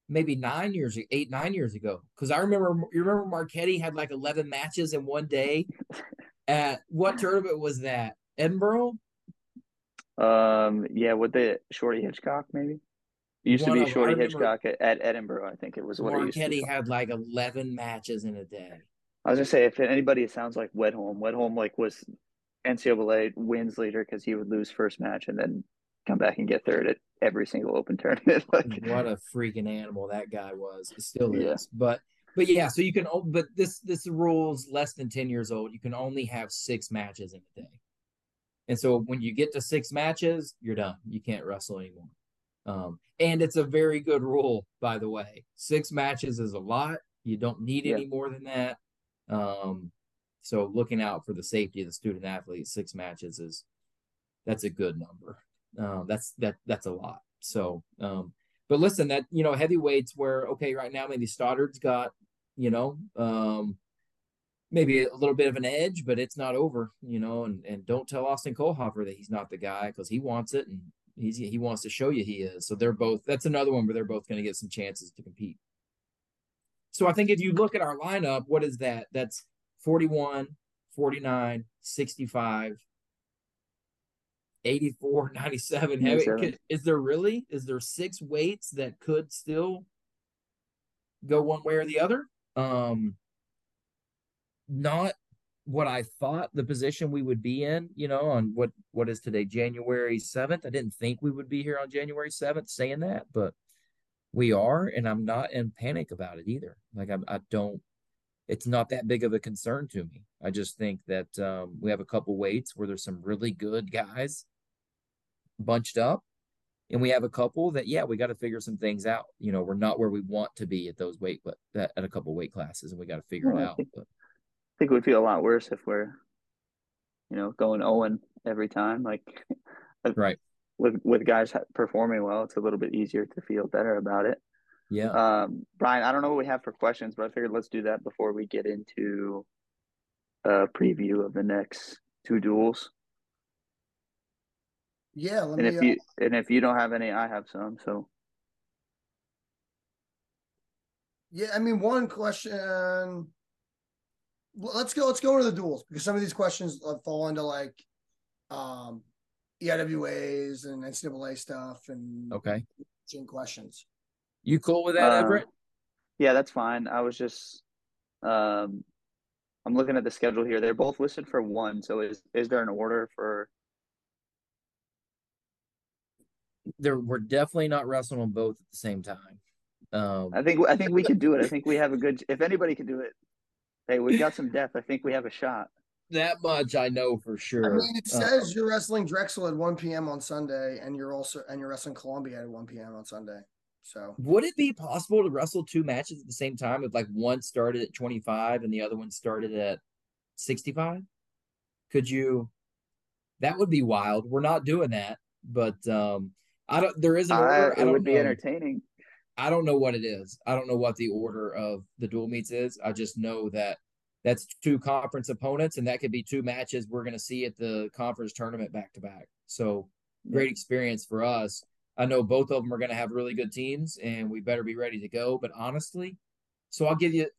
maybe nine years, eight, nine years ago. Because I remember, you remember Marquetti had like eleven matches in one day. At what tournament was that? Edinboro. um, yeah. With the Shorty Hitchcock, maybe. It used to be Shorty remember- Hitchcock at, at Edinboro. I think it was what it used to be. had like eleven matches in a day. I was gonna say if anybody sounds like Wedholm, Wedholm like was NCAA wins leader because he would lose first match and then come back and get third at every single open tournament. like what a freaking animal that guy was. It still Yeah. is. But but yeah, so you can but this this rule's less than 10 years old. You can only have six matches in a day. And so when you get to six matches, you're done. You can't wrestle anymore. Um, and it's a very good rule, by the way. Six matches is a lot. You don't need Yeah. any more than that. Um, so looking out for the safety of the student athlete, six matches is that's a good number. Um, that's that that's a lot. So um, but listen, that you know, heavyweights where okay, right now maybe Stoddard's got, you know, um maybe a little bit of an edge, but it's not over, you know, and and don't tell Austin Kohlhofer that he's not the guy because he wants it and he's he wants to show you he is. So they're both that's another one where they're both going to get some chances to compete. So I think if you look at our lineup, what is that? That's 41, 49, 65, 84, 97. Heavy- 97. could- Is there really? Is there six weights that could still go one way or the other? Um not what I thought the position we would be in, you know, on what what is today, January 7th. I didn't think we would be here on January 7th saying that, but We are, and I'm not in panic about it either. Like I, I don't. It's not that big of a concern to me. I just think that um, we have a couple weights where there's some really good guys bunched up, and we have a couple that yeah we got to figure some things out. You know, we're not where we want to be at those weight, but that, at a couple weight classes, and we got to figure it out. But I think we'd feel a lot worse if we're, you know, going Owen every time. Like, right with with guys performing well, it's a little bit easier to feel better about it. Yeah. Um, Brian, I don't know what we have for questions, but I figured let's do that before we get into a preview of the next two duels. Yeah, and if uh... you and if you don't have any, I have some. So. Yeah, I mean, one question. Let's go. Let's go into the duels because some of these questions fall into like, um, EIWAs and NCAA stuff and okay, questions. You cool with that, uh, Everett? Yeah, that's fine. I was just, um, I'm looking at the schedule here. They're both listed for one. So is is there an order for? There, we're definitely not wrestling on both at the same time. Um, I think I think we could do it. I think we have a good. If anybody can do it, hey, we got some depth. I think we have a shot that much I know for sure. I mean, it uh, says uh, you're wrestling Drexel at 1 p.m. on Sunday, and you're also and you're wrestling Columbia at 1 p.m. on Sunday. So, would it be possible to wrestle two matches at the same time if like one started at 25 and the other one started at 65? Could you? That would be wild. We're not doing that, but um, I don't. There is an order. it would be know. entertaining. I don't know what it is. I don't know what the order of the dual meets is. I just know that that's two conference opponents, and that could be two matches we're going to see at the conference tournament back to back. So great experience for us. I know both of them are going to have really good teams, and we better be ready to go. But honestly, so I'll give you.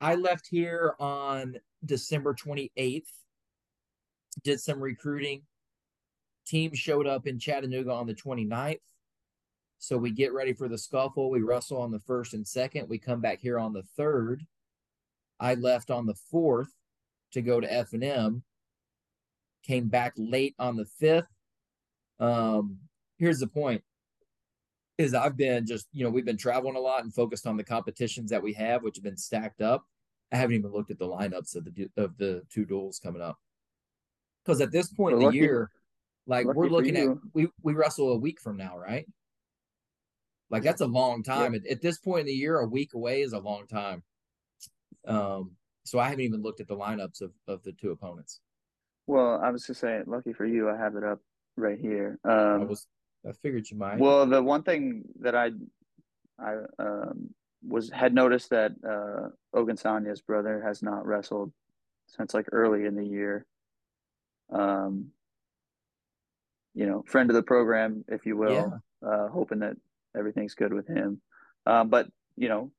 I left here on December 28th, did some recruiting. Team showed up in Chattanooga on the 29th. So we get ready for the scuffle. We wrestle on the first and second. We come back here on the third. I left on the fourth to go to F and M. Came back late on the fifth. Um, here's the point: is I've been just you know we've been traveling a lot and focused on the competitions that we have, which have been stacked up. I haven't even looked at the lineups of the of the two duels coming up because at this point in the year, like we're looking at we we wrestle a week from now, right? Like that's a long time. At, at, this point in the year, a week away is a long time. Um, so I haven't even looked at the lineups of, of the two opponents. Well, I was just saying, lucky for you, I have it up right here. Um, I was, I figured you might. Well, the one thing that I, I um, was had noticed that uh, Ogunsanya's brother has not wrestled since like early in the year. Um, you know, friend of the program, if you will. Yeah. Uh, hoping that everything's good with him. Um, but you know,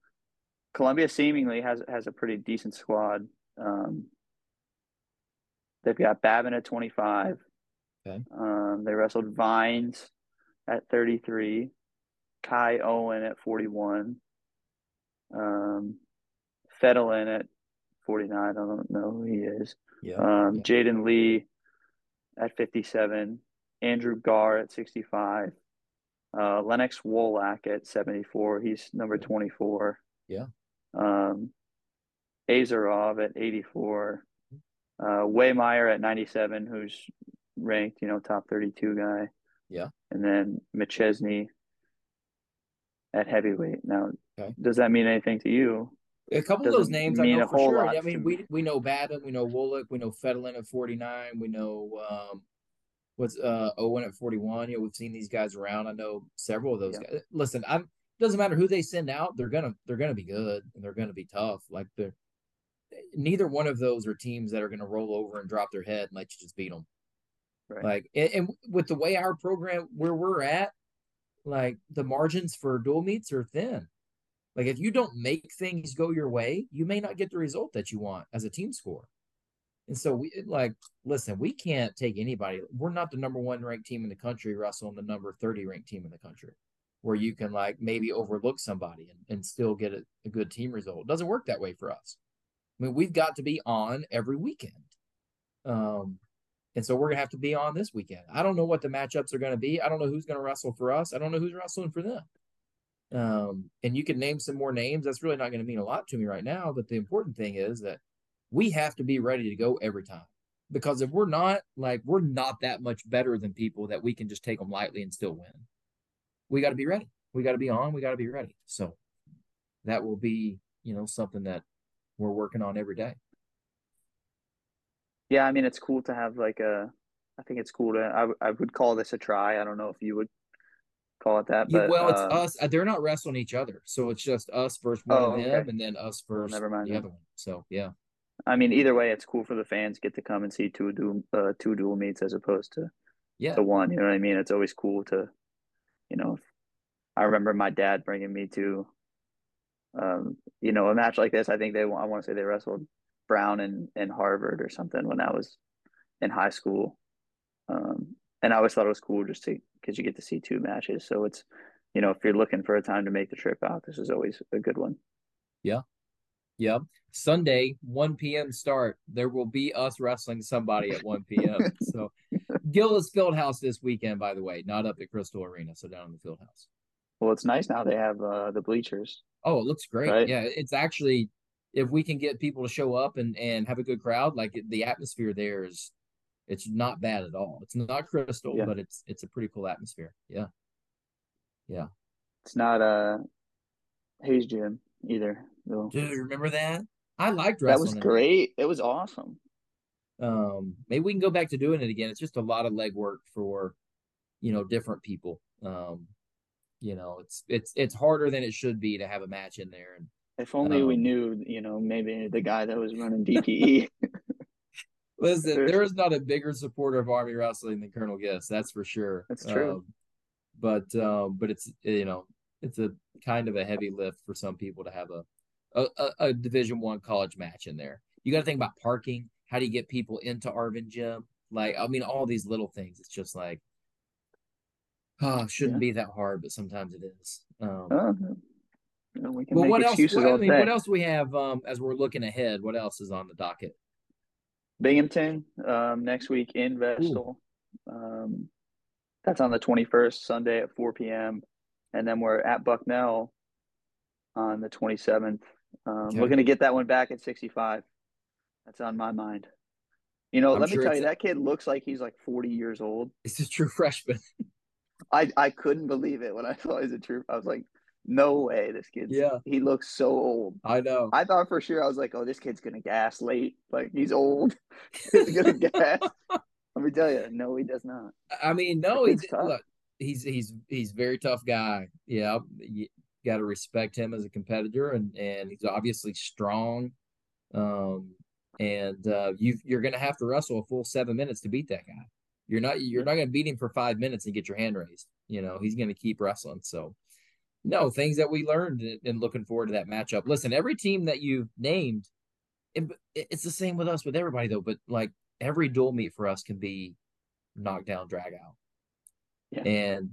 Columbia seemingly has has a pretty decent squad. Um, they've got Babin at 25. Okay. Um, they wrestled Vines at 33, Kai Owen at 41, um, Fedolin at 49. I don't know who he is. Yeah. Um, yeah. Jaden Lee at 57, Andrew Gar at 65, uh, Lennox Wolak at 74. He's number 24. Yeah um, Azarov at 84, uh, Waymeyer at 97, who's ranked, you know, top 32 guy. Yeah. And then McChesney at heavyweight. Now, okay. does that mean anything to you? A couple of those names I know for sure. I mean, we we know Babin, we know Wolak, we know Fedolin at 49, we know um, what's uh Owen at 41. You know, we've seen these guys around. I know several of those yeah. guys. Listen, I'm doesn't matter who they send out, they're gonna they're gonna be good and they're gonna be tough. Like they're neither one of those are teams that are gonna roll over and drop their head and let you just beat them. Right. Like and, and with the way our program where we're at, like the margins for dual meets are thin. Like if you don't make things go your way, you may not get the result that you want as a team score. And so we like listen, we can't take anybody. We're not the number one ranked team in the country, Russell, and the number 30 ranked team in the country where you can like maybe overlook somebody and, and still get a, a good team result. It doesn't work that way for us. I mean, we've got to be on every weekend. Um, and so we're gonna have to be on this weekend. I don't know what the matchups are gonna be. I don't know who's gonna wrestle for us. I don't know who's wrestling for them. Um, and you can name some more names. That's really not to mean a lot to me right now. But the important thing is that we have to be ready to go every time. Because if we're not, like, we're not that much better than people that we can just take them lightly and still win. We got to be ready. We got to be on. We got to be ready. So that will be, you know, something that we're working on every day. Yeah, I mean, it's cool to have like a. I think it's cool to. I I would call this a try. I don't know if you would call it that. But, yeah, well, it's uh, us. uh, They're not wrestling each other, so it's just us versus one Oh, of them, okay. and then us versus never mind the then. other one. So yeah, I mean, either way, it's cool for the fans get to come and see two dual uh, two dual meets as opposed to yeah, to one. You know what I mean? It's always cool to, you know. I remember my dad bringing me to, um, you know, a match like this. I think they I want to say they wrestled Brown and and Harvard or something when I was in high school, um, and I always thought it was cool just to because you get to see two matches. So it's, you know, if you're looking for a time to make the trip out, this is always a good one. yeah. Sunday, one p.m. start. There will be us wrestling somebody at one p.m. so Gillis Fieldhouse this weekend, by the way, not up at Christl Arena, so down in the field house. Well, it's nice now they have uh, the bleachers. Oh, it looks great. Right. Yeah, it's actually if we can get people to show up and and have a good crowd, like the atmosphere there is, it's not bad at all. It's not Christl, Yeah. but it's it's a pretty cool atmosphere. Yeah, yeah. It's not uh Hayes Gym either. though. Dude, remember that? I liked wrestling. That was great. It was awesome. Um, maybe we can go back to doing it again. It's just a lot of legwork for, you know, different people. Um, you know, it's it's it's harder than it should be to have a match in there. And If only we Um, knew, you know, maybe the guy that was running DPE. listen, There's- not a bigger supporter of Army wrestling than Colonel Giss. That's for sure. That's true. Um, but um, but it's you know it's a kind of a heavy lift for some people to have a a, a, Division One college match in there. You got to think about parking. How do you get people into Arvin Gym? Like I mean, all these little things. It's just like, oh, shouldn't be that hard, but sometimes it is. Um, Uh, you we can well, make what else? I mean, what else we have um, as we're looking ahead? What else is on the docket? Binghamton um, next week in Vestal. Um, that's on the 21st, Sunday at 4 p.m. And then we're at Bucknell on the 27th. Um. We're going to get that one back at 65. That's on my mind. You know, I'm let sure me tell you, that kid looks like he's like 40 years old. It's a true freshman. I, I couldn't believe it when I saw he's a true. I was like, no way, this kid. Yeah. He looks so old. I know. I thought for sure I was like, oh, this kid's gonna gas late. Like he's old. he's gonna gas. Let me tell you, no, he does not. I mean, no, he's tough. look, he's he's he's very tough guy. Yeah, you got to respect him as a competitor, and and he's obviously strong. Um, and uh, you you're gonna have to wrestle a full seven minutes to beat that guy. You're not you're not gonna beat him for five minutes and get your hand raised. You know, he's gonna keep wrestling. So, no things that we learned and- and looking forward to that matchup. Listen, every team that you've named, it, it's the same with us with everybody though. But like every dual meet for us can be knockdown drag out. Yeah. And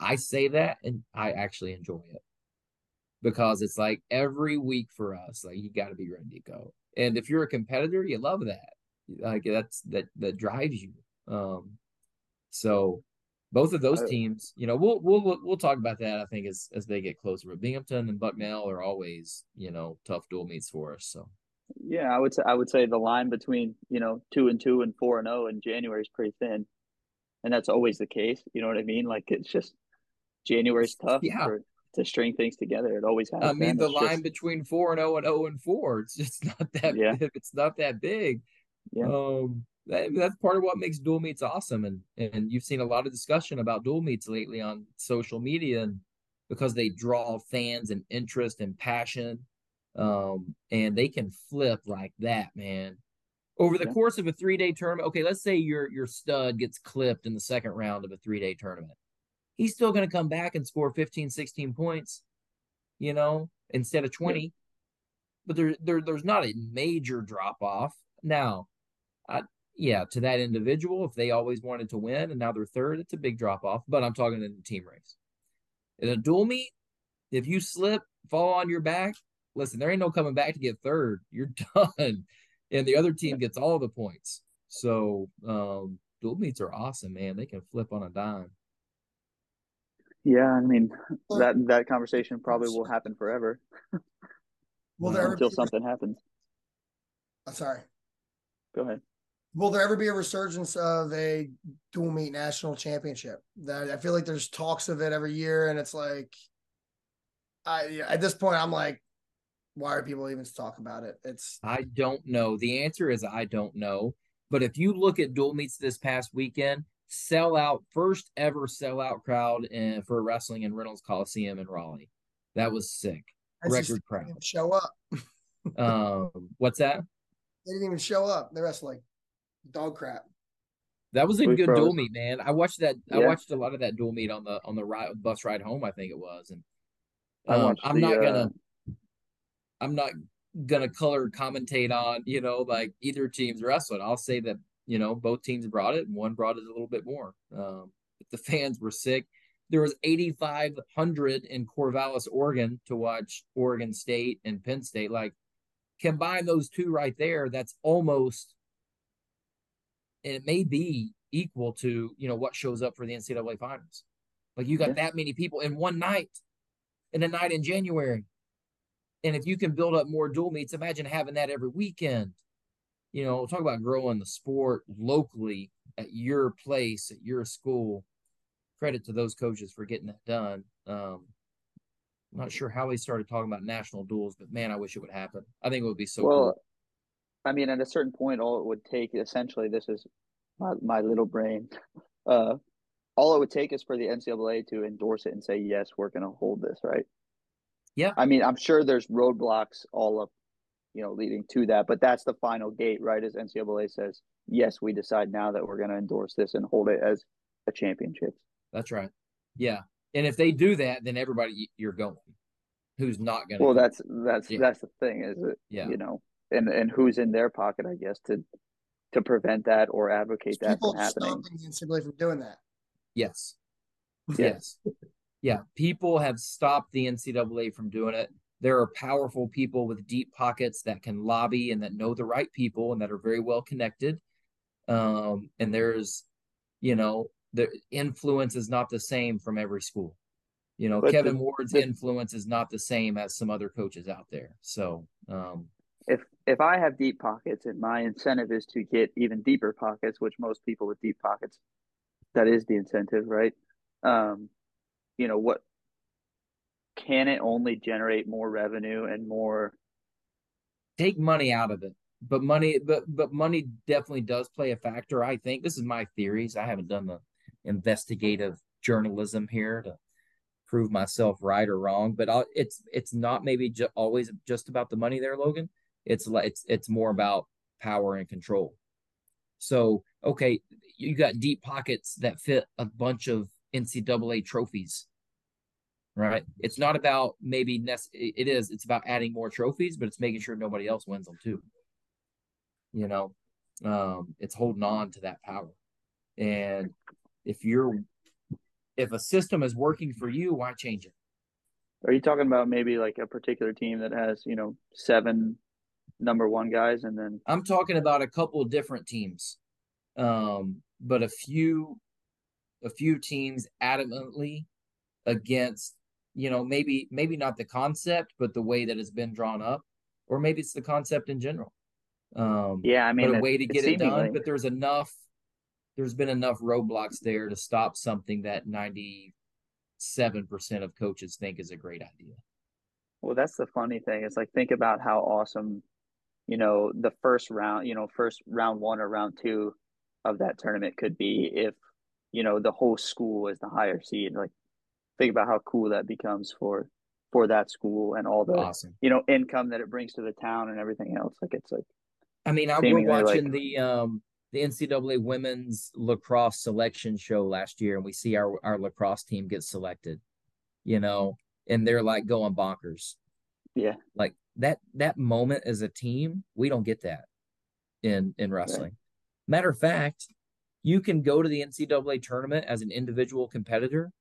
I say that and I actually enjoy it because it's like every week for us, like you got to be ready to go. And if you're a competitor, you love that. Like that's that that drives you. Um, so both of those teams, you know, we'll we'll we'll talk about that. I think as as they get closer. But Binghamton and Bucknell are always you know tough dual meets for us. So Yeah, I would say I would say the line between you know two and two and four and zero in January is pretty thin, and that's always the case. You know what I mean? Like it's just January's tough Yeah. for, to string things together. It always has. I mean, the line just- between four and zero and zero and four, it's just not that. Yeah. It's not that big. Yeah. Um, that, that's part of what makes dual meets awesome, and and you've seen a lot of discussion about dual meets lately on social media, and because they draw fans and interest and passion, um, and they can flip like that, man. Over the Yeah. course of a three day tournament, okay, let's say your your stud gets clipped in the second round of a three day tournament. He's still going to come back and score 15, 16 points, you know, instead of 20. But there, there there's not a major drop off. Now, I, yeah, to that individual, if they always wanted to win and now they're third, it's a big drop off. But I'm talking in the team race. In a dual meet, if you slip, fall on your back, listen, there ain't no coming back to get third. You're done. And the other team gets all the points. So um dual meets are awesome, man. They can flip on a dime. Yeah, I mean that that conversation probably will happen forever. Will there ever until be, something happens. I'm sorry. Go ahead. Will there ever be a resurgence of a dual meet national championship? That I feel like there's talks of it every year, and it's like, I at this point I'm like, why are people even talk about it? It's I don't know. The answer is I don't know. But if you look at dual meets this past weekend, sell out first ever sellout crowd in, for wrestling in Reynolds Coliseum in Raleigh. That was sick. Record crowd. Show up. um, what's that? They didn't even show up. The rest like dog crap. That was a We good froze. dual meet, man. I watched that. I watched a lot of that dual meet on the on the ride, bus ride home. I think it was, and I um, watched I'm the, not uh, gonna. I'm not gonna color commentate on you know like either team's wrestling. I'll say that you know both teams brought it, and one brought it a little bit more. Um, the fans were sick. There was 8,500 in Corvallis, Oregon, to watch Oregon State and Penn State. Like combine those two right there, that's almost, and it may be equal to you know what shows up for the NCAA finals. Like you got Yeah. that many people in one night, in a night in January. And if you can build up more dual meets, imagine having that every weekend. You know, talk about growing the sport locally at your place, at your school. Credit to those coaches for getting that done. Um, I'm not sure how he started talking about national duels, but man, I wish it would happen. I think it would be so well, cool. I mean, at a certain point, all it would take essentially this is my, my little brain. Uh, all it would take is for the NCAA to endorse it and say, yes, we're going to hold this, right? Yeah. I mean, I'm sure there's roadblocks all up, you know, leading to that, but that's the final gate, right? As NCAA says, yes, we decide now that we're going to endorse this and hold it as a championship. That's right. Yeah. And if they do that, then everybody you're going. Who's not going to? Well, that's that's Yeah. that's the thing, is it? yeah. You know, and and who's in their pocket, I guess, to to prevent that or advocate that from happening. stopping the NCAA from doing that. Yes. Yeah. Yes. Yeah. People have stopped the NCAA from doing it. There are powerful people with deep pockets that can lobby and that know the right people and that are very well connected. Um, and there's, you know, the influence is not the same from every school. You know, But Kevin the- Ward's the- influence is not the same as some other coaches out there. So, um, if if I have deep pockets and my incentive is to get even deeper pockets, which most people with deep pockets, that is the incentive, right? Um, you know what? Can it only generate more revenue and more? take money out of it but money but but money definitely does play a factor i think this is my theories i haven't done the investigative journalism here to prove myself right or wrong but I'll, it's it's not maybe ju- always just about the money there logan it's like it's it's more about power and control so okay you got deep pockets that fit a bunch of ncaa trophies right? It's not about maybe nec- it is. It's about adding more trophies, but it's making sure nobody else wins them too. You know, um, it's holding on to that power. And if you're, if a system is working for you, why change it? Are you talking about maybe like a particular team that has you know seven number one guys and then I'm talking about a couple of different teams, um, but a few, a few teams adamantly against, you know, maybe maybe not the concept, but the way that it's been drawn up, or maybe it's the concept in general. Um, yeah, I mean a way to get it done. But there's enough, there's been enough roadblocks there to stop something that 97% of coaches think is a great idea. Well, that's the funny thing. It's like think about how awesome, you know, the first round, you know, first round one or round two of that tournament could be if, you know, the whole school is the higher seed. Like think about how cool that becomes for for that school and all the Awesome. you know income that it brings to the town and everything else. Like it's like I mean, I we're Seemingly like- watching the um the NCAA women's lacrosse selection show last year, and we see our our lacrosse team get selected, you know, and they're like going bonkers. Yeah. like that that moment as a team, we don't get that in in wrestling. Matter of fact, you can go to the NCAA tournament as an individual competitor,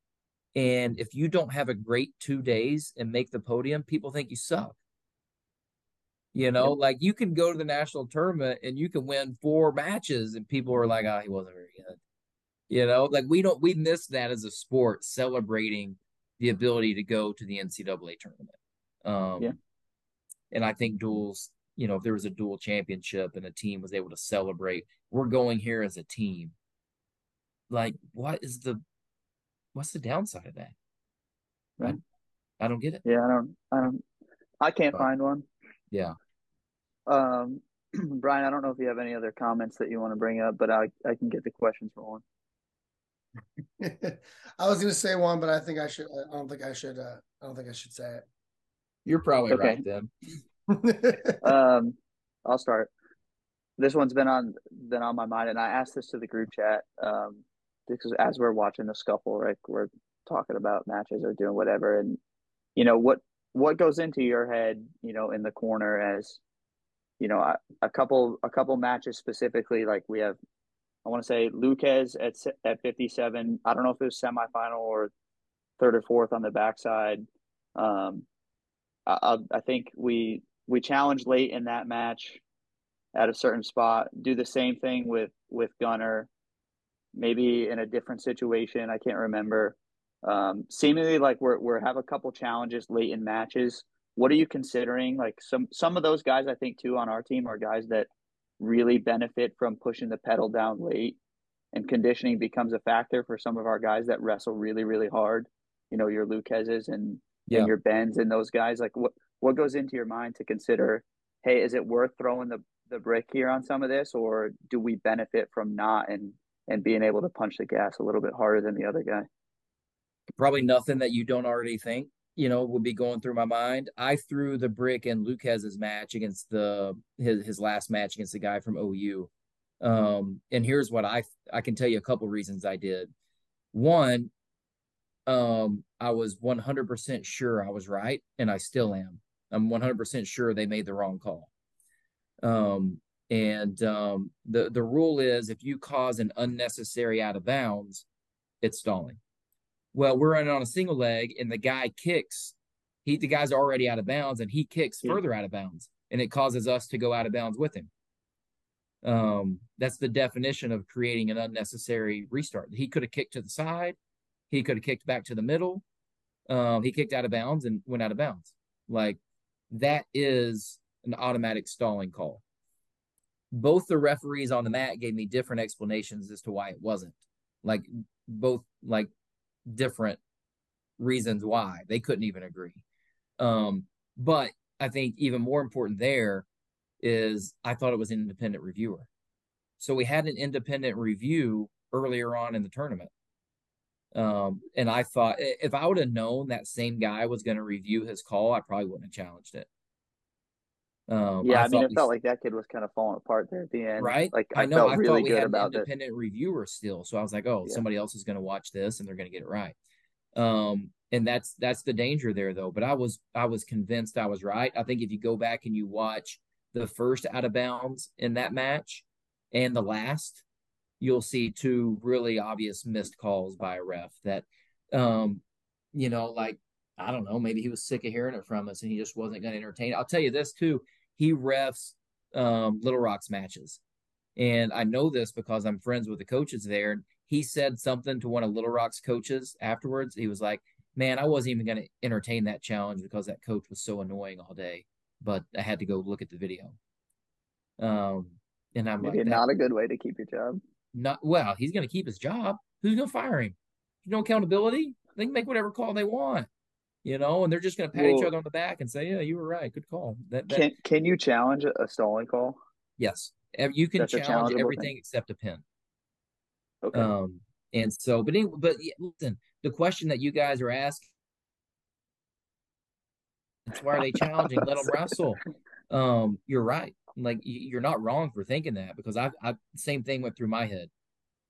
and if you don't have a great two days and make the podium, people think you suck. You know, like you can go to the national tournament and you can win four matches, and people are like, "Oh, he wasn't very good." You know, like we don't we miss that as a sport, celebrating the ability to go to the NCAA tournament. Um, Yeah. And I think duels, you know, if there was a dual championship and a team was able to celebrate, we're going here as a team. Like, what is the what's the downside of that? Right. I, I don't get it. Yeah, I don't, I don't, I can't Right. find one. Yeah. Um, Brian, I don't know if you have any other comments that you want to bring up, but I, I can get the questions rolling. I was gonna say one, but I think I should. I don't think I should. Uh, I don't think I should say it. You're probably Okay. right then. Um, I'll start. This one's been on been on my mind, and I asked this to the group chat. Um, because as we're watching the scuffle, right, we're talking about matches or doing whatever, and you know what what goes into your head, you know, in the corner as you know a, a couple a couple matches specifically. Like we have, I want to say Lucas at at fifty seven. I don't know if it was semifinal or third or fourth on the backside. Um, I I think we we challenge late in that match at a certain spot. Do the same thing with with Gunner, maybe in a different situation. I can't remember. Um, seemingly like we're we're have a couple challenges late in matches. What are you considering? Like some some of those guys, I think too on our team are guys that really benefit from pushing the pedal down late, and conditioning becomes a factor for some of our guys that wrestle really really hard. You know your Lucas's and Yeah. and your Bens and those guys. Like what what goes into your mind to consider? Hey, is it worth throwing the the brick here on some of this, or do we benefit from not and and being able to punch the gas a little bit harder than the other guy? probably nothing that you don't already think you know would be going through my mind i threw the brick in lucas's match against the his, his last match against the guy from ou um and here's what i i can tell you a couple reasons i did one um i was 100% sure i was right and i still am i'm 100% sure they made the wrong call um and um the the rule is if you cause an unnecessary out of bounds it's stalling well, we're running on a single leg, and the guy kicks. He the guy's already out of bounds, and he kicks Yeah. further out of bounds, and it causes us to go out of bounds with him. Um, that's the definition of creating an unnecessary restart. He could have kicked to the side, he could have kicked back to the middle. Um, he kicked out of bounds and went out of bounds. Like that is an automatic stalling call. Both the referees on the mat gave me different explanations as to why it wasn't. Like both like different reasons why they couldn't even agree. Um, but I think even more important there is I thought it was an independent reviewer. So we had an independent review earlier on in the tournament. Um, and I thought if I would have known that same guy was going to review his call, I probably wouldn't have challenged it. Um, Yeah, I, mean, it we- felt like that kid was kind of falling apart there at the end, right? Like I I, know. felt I really thought we good had an about this. independent reviewer still, so I was like, oh, Yeah. somebody else is going to watch this and they're going to get it right. Um, and that's that's the danger there, though. But I was I was convinced I was right. I think if you go back and you watch the first out of bounds in that match and the last, you'll see two really obvious missed calls by a ref that, um, you know, like I don't know, maybe he was sick of hearing it from us and he just wasn't going to entertain. I'll tell you this too. He refs um, Little Rock's matches. And I know this because I'm friends with the coaches there. And he said something to one of Little Rock's coaches afterwards. He was like, Man, I wasn't even going to entertain that challenge because that coach was so annoying all day, but I had to go look at the video. Um, and I'm Maybe like, not a good way to keep your job. Not well, he's going to keep his job. Who's going to fire him? No accountability. They can make whatever call they want, you know, and they're just going to pat each other on the back and say, "Yeah, you were right. Good call." That, that Can can you challenge a stalling call? yes, you can That's challenge everything thing. except a pin. Okay. Um, and so, but anyway, but yeah, listen, the question that you guys are asking, that's why are they challenging? Let them wrestle. Um, you're right. Like you're not wrong for thinking that because I, I the same thing went through my head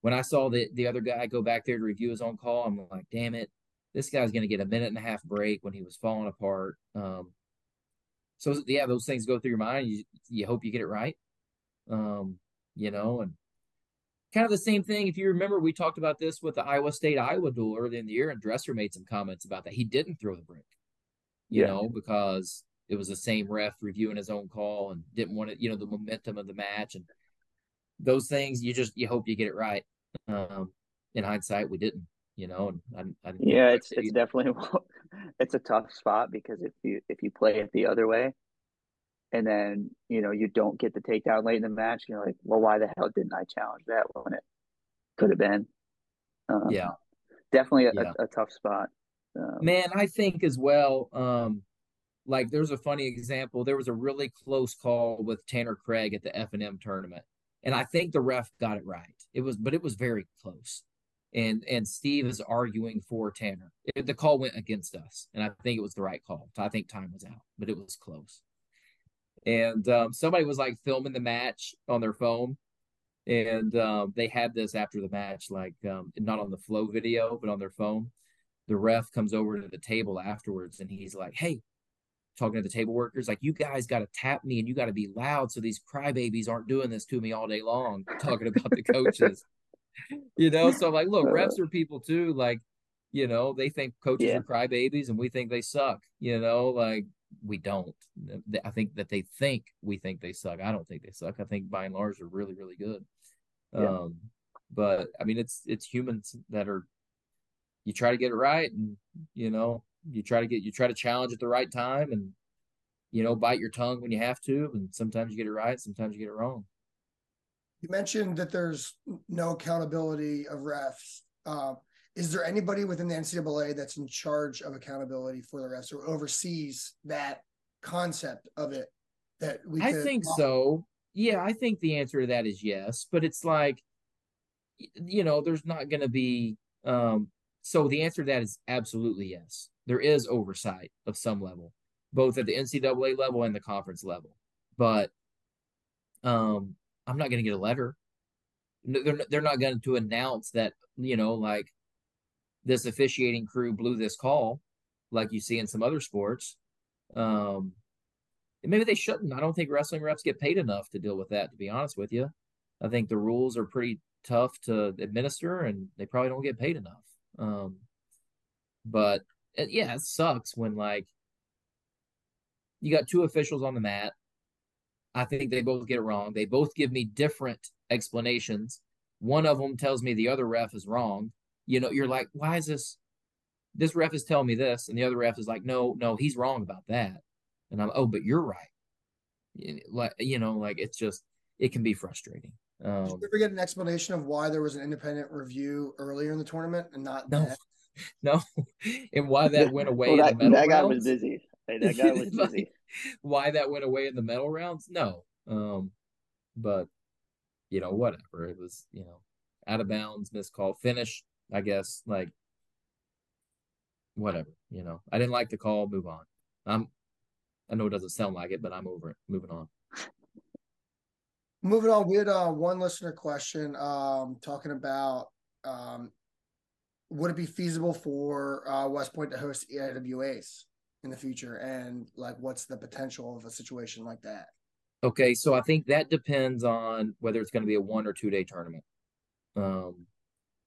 when I saw the the other guy go back there to review his own call. I'm like, damn it, this guy's gonna get a minute and a half break when he was falling apart. Um, so yeah, those things go through your mind. You you hope you get it right. Um, you know, and kind of the same thing. If you remember, we talked about this with the Iowa State Iowa duel early in the year, and Dresser made some comments about that. He didn't throw the break, you Yeah. know, because it was the same ref reviewing his own call and didn't want it, you know, the momentum of the match and those things. You just you hope you get it right. Um, in hindsight, we didn't. You know, I, I yeah, it's it's definitely it's a tough spot because if you if you play it the other way, and then you know you don't get the takedown late in the match, you're like, well, why the hell didn't I challenge that when it could have been? Um, yeah, definitely a, yeah. a, a tough spot. Um, Man, I think as well. Um, like there's a funny example. There was a really close call with Tanner Craig at the F and M tournament, and I think the ref got it right. It was, but it was very close. And and Steve is arguing for Tanner. It, the call went against us, and I think it was the right call. I think time was out, but it was close. And um, somebody was like filming the match on their phone, and um, they had this after the match, like um, not on the flow video, but on their phone. The ref comes over to the table afterwards, and he's like, "Hey, talking to the table workers, like you guys got to tap me and you got to be loud so these crybabies aren't doing this to me all day long, talking about the coaches. you know, so I'm like, look, refs are people too. Like, you know, they think coaches yeah. are crybabies and we think they suck. You know, like we don't. I think that they think we think they suck. I don't think they suck. I think by and large they're really, really good. Yeah. Um, but I mean, it's it's humans that are. You try to get it right, and you know, you try to get you try to challenge at the right time and you know bite your tongue when you have to and sometimes you get it right sometimes you get it wrong. You mentioned that there's no accountability of refs. Uh, is there anybody within the ncaa that's in charge of accountability for the refs or oversees that concept of it that we i think so. Yeah i think the answer to that is yes but it's like you know there's not going to be um so the answer to that is absolutely yes there is oversight of some level, both at the NCAA level and the conference level. But um, I'm not going to get a letter. They're they're not going to announce that you know like this officiating crew blew this call, like you see in some other sports. Um, maybe they shouldn't. I don't think wrestling refs get paid enough to deal with that. To be honest with you, I think the rules are pretty tough to administer, and they probably don't get paid enough. Um, but it, yeah, it sucks when like you got two officials on the mat. I think they both get it wrong. They both give me different explanations. One of them tells me the other ref is wrong. You know, you're like, why is this? This ref is telling me this, and the other ref is like, no, no, he's wrong about that. And I'm, oh, but you're right. Like, you know, like it's just, it can be frustrating. Um, Did you ever get an explanation of why there was an independent review earlier in the tournament and not no, no, and why that went away. well, that, that guy was busy. Hey, that guy was busy. why that went away in the medal rounds? No, um, but you know, whatever. It was you know out of bounds, missed call, finish. I guess like whatever. You know, I didn't like the call. Move on. I'm. I know it doesn't sound like it, but I'm over it. Moving on. Moving on, we had uh, one listener question um, talking about um, would it be feasible for uh, West Point to host EIWAs in the future? And like, what's the potential of a situation like that? Okay, so I think that depends on whether it's going to be a one or two day tournament. Um,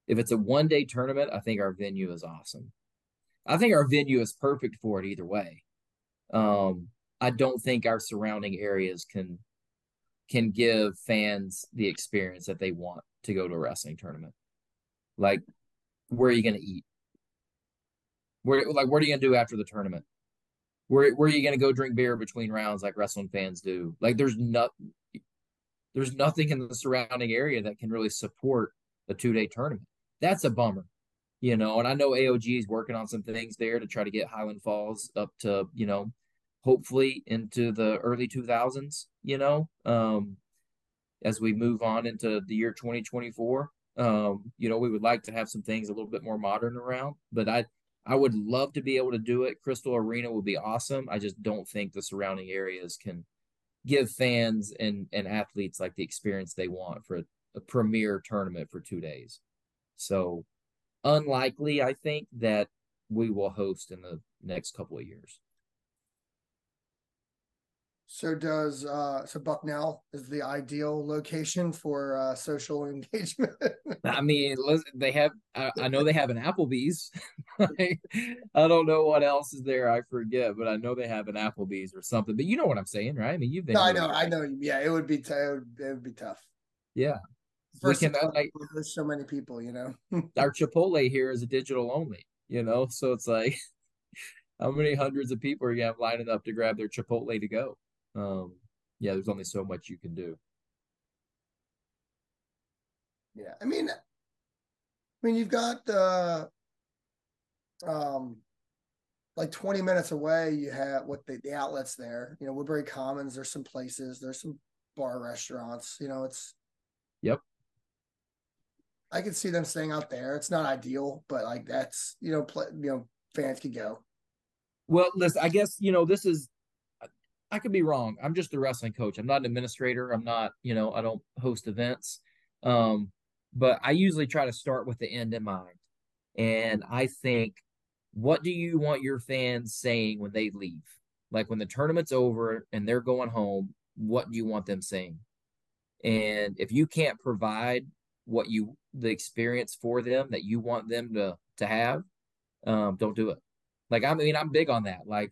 if it's a one day tournament, I think our venue is awesome. I think our venue is perfect for it either way. Um, I don't think our surrounding areas can can give fans the experience that they want to go to a wrestling tournament. Like where are you going to eat? Where like what are you going to do after the tournament? Where where are you going to go drink beer between rounds like wrestling fans do? Like there's not there's nothing in the surrounding area that can really support a two day tournament. That's a bummer, you know. And I know AOG is working on some things there to try to get Highland Falls up to you know, hopefully into the early 2000s. You know, um, as we move on into the year 2024. Um, you know, we would like to have some things a little bit more modern around, but I I would love to be able to do it. Christl Arena would be awesome. I just don't think the surrounding areas can give fans and and athletes like the experience they want for a, a premier tournament for two days. So unlikely, I think, that we will host in the next couple of years. So does uh so Bucknell is the ideal location for uh social engagement. I mean, they have I, I, know they have an Applebee's. I, don't know what else is there. I forget, but I know they have an Applebee's or something. But you know what I'm saying, right? I mean, you've been. No, I know, I know. Yeah, it would be t- it, would, it would be tough. Yeah. we can like there's so many people, you know. our Chipotle here is a digital only, you know, so it's like how many hundreds of people are you have lining up to grab their Chipotle to go? Um, yeah, there's only so much you can do. Yeah, I mean, I mean, you've got uh, um, like 20 minutes away. You have what the, the outlets there. You know, Woodbury Commons. There's some places. There's some bar restaurants. You know, it's. Yep. I could see them staying out there. It's not ideal, but like that's you know, play, you know, fans could go. Well, listen, I guess you know this is. I could be wrong. I'm just a wrestling coach. I'm not an administrator. I'm not, you know, I don't host events. Um, but I usually try to start with the end in mind. And I think, what do you want your fans saying when they leave? Like when the tournament's over and they're going home, what do you want them saying? And if you can't provide what you the experience for them that you want them to to have, um, don't do it. Like I mean, I'm big on that. Like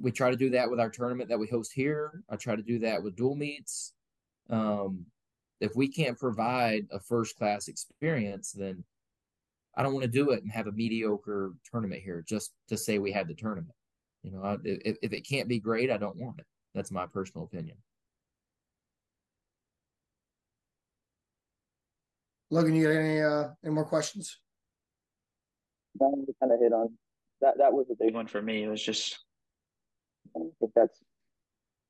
we try to do that with our tournament that we host here. I try to do that with dual meets. Um, if we can't provide a first class experience, then I don't want to do it and have a mediocre tournament here just to say we had the tournament. You know, if, if it can't be great, I don't want it. That's my personal opinion. Logan, you got any uh any more questions? No, kind of hit on that. That was a big one for me. It was just I think that's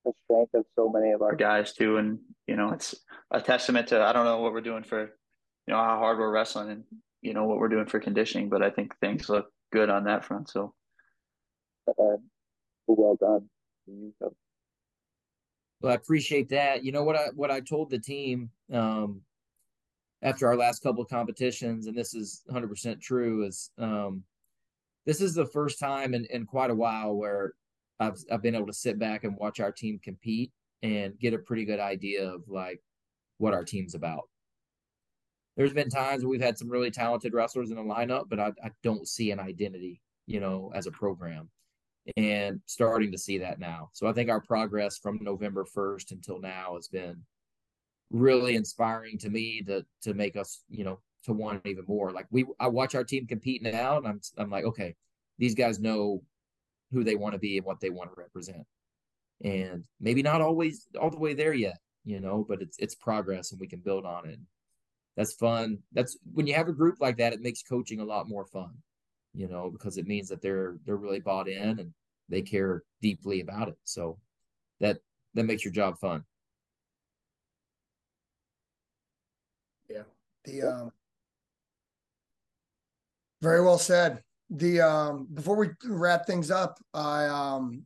the strength of so many of our guys too, and you know, it's a testament to I don't know what we're doing for, you know, how hard we're wrestling and you know what we're doing for conditioning, but I think things look good on that front. So, uh, well done. Well, I appreciate that. You know what I what I told the team um, after our last couple of competitions, and this is 100 percent true, is um, this is the first time in, in quite a while where I've I've been able to sit back and watch our team compete and get a pretty good idea of like what our team's about. There's been times where we've had some really talented wrestlers in the lineup, but I, I don't see an identity, you know, as a program and starting to see that now. So I think our progress from November 1st until now has been really inspiring to me to to make us, you know, to want even more. Like we I watch our team compete now and I'm I'm like, okay, these guys know who they want to be and what they want to represent. And maybe not always all the way there yet, you know, but it's it's progress and we can build on it. That's fun. That's when you have a group like that, it makes coaching a lot more fun, you know, because it means that they're they're really bought in and they care deeply about it. So that that makes your job fun. Yeah. The um very well said the um before we wrap things up, I um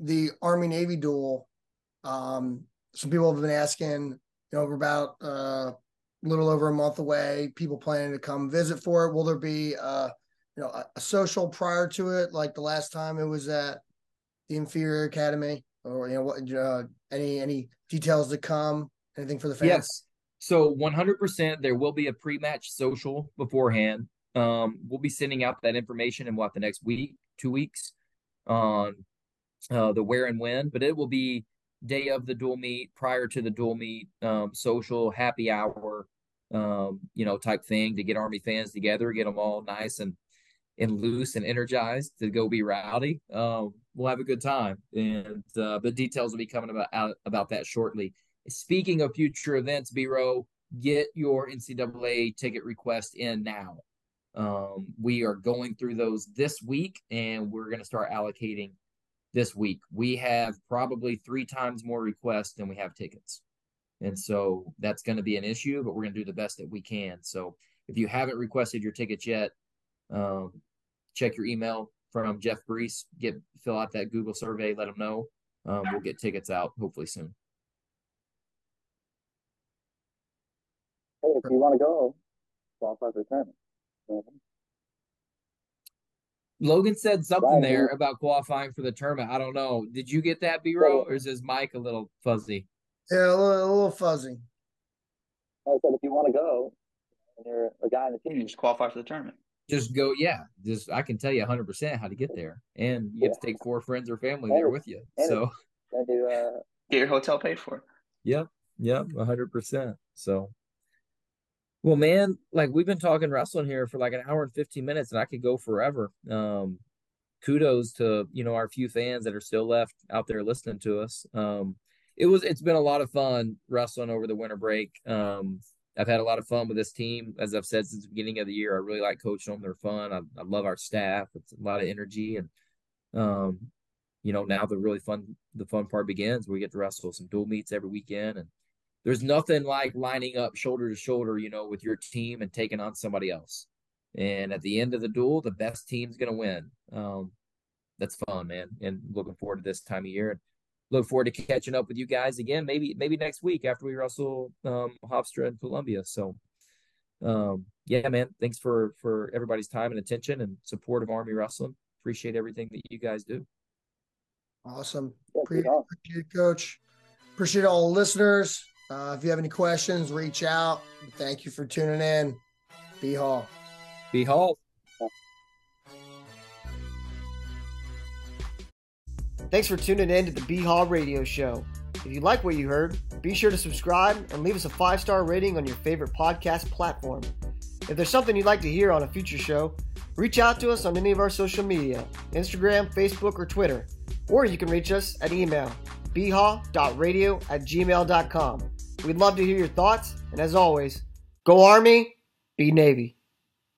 the Army Navy dual. Um, some people have been asking, you know, we're about uh, a little over a month away. People planning to come visit for it. Will there be uh, you know, a, a social prior to it, like the last time it was at the Inferior Academy, or you know, what uh, any any details to come? Anything for the fans? Yes. So 100% there will be a pre-match social beforehand. Um, we'll be sending out that information in what the next week, two weeks on uh, the where and when, but it will be day of the dual meet, prior to the dual meet, um, social happy hour, um, you know, type thing to get Army fans together, get them all nice and and loose and energized to go be rowdy. Um, we'll have a good time, and uh, the details will be coming about out, about that shortly. Speaking of future events, B row, get your NCAA ticket request in now. Um, we are going through those this week, and we're going to start allocating this week. We have probably three times more requests than we have tickets. And so that's going to be an issue, but we're going to do the best that we can. So if you haven't requested your tickets yet, um, check your email from Jeff Brees, get fill out that Google survey, let them know. Um, we'll get tickets out hopefully soon. Hey, if you want to go, qualify for tournament. Logan said something there about qualifying for the tournament. I don't know. Did you get that, B row, or is his mic a little fuzzy? Yeah, a little, a little fuzzy. I said, if you want to go, and you're a guy in the team, you just qualify for the tournament. Just go, yeah. Just I can tell you 100 percent how to get there, and you yeah. have to take four friends or family and, there with you. So, do uh, get your hotel paid for. Yep. Yep, hundred percent. So, well, man, like we've been talking wrestling here for like an hour and fifteen minutes, and I could go forever. Um, kudos to you know our few fans that are still left out there listening to us. Um, it was it's been a lot of fun wrestling over the winter break. Um, I've had a lot of fun with this team, as I've said since the beginning of the year. I really like coaching them; they're fun. I, I love our staff; it's a lot of energy, and um, you know now the really fun the fun part begins. We get to wrestle some dual meets every weekend, and there's nothing like lining up shoulder to shoulder, you know, with your team and taking on somebody else. And at the end of the dual, the best team's going to win. Um, that's fun, man. And looking forward to this time of year. And look forward to catching up with you guys again, maybe maybe next week after we wrestle um, Hofstra and Columbia. So, um, yeah, man. Thanks for for everybody's time and attention and support of Army Wrestling. Appreciate everything that you guys do. Awesome. Appreciate it, Coach. Appreciate all the listeners. Uh, if you have any questions, reach out. Thank you for tuning in. B Hall. B Hall. Thanks for tuning in to the B Hall Radio Show. If you like what you heard, be sure to subscribe and leave us a five star rating on your favorite podcast platform. If there's something you'd like to hear on a future show, reach out to us on any of our social media Instagram, Facebook, or Twitter. Or you can reach us at email bhaw.radio at gmail.com. We'd love to hear your thoughts, and as always, go Army, be Navy.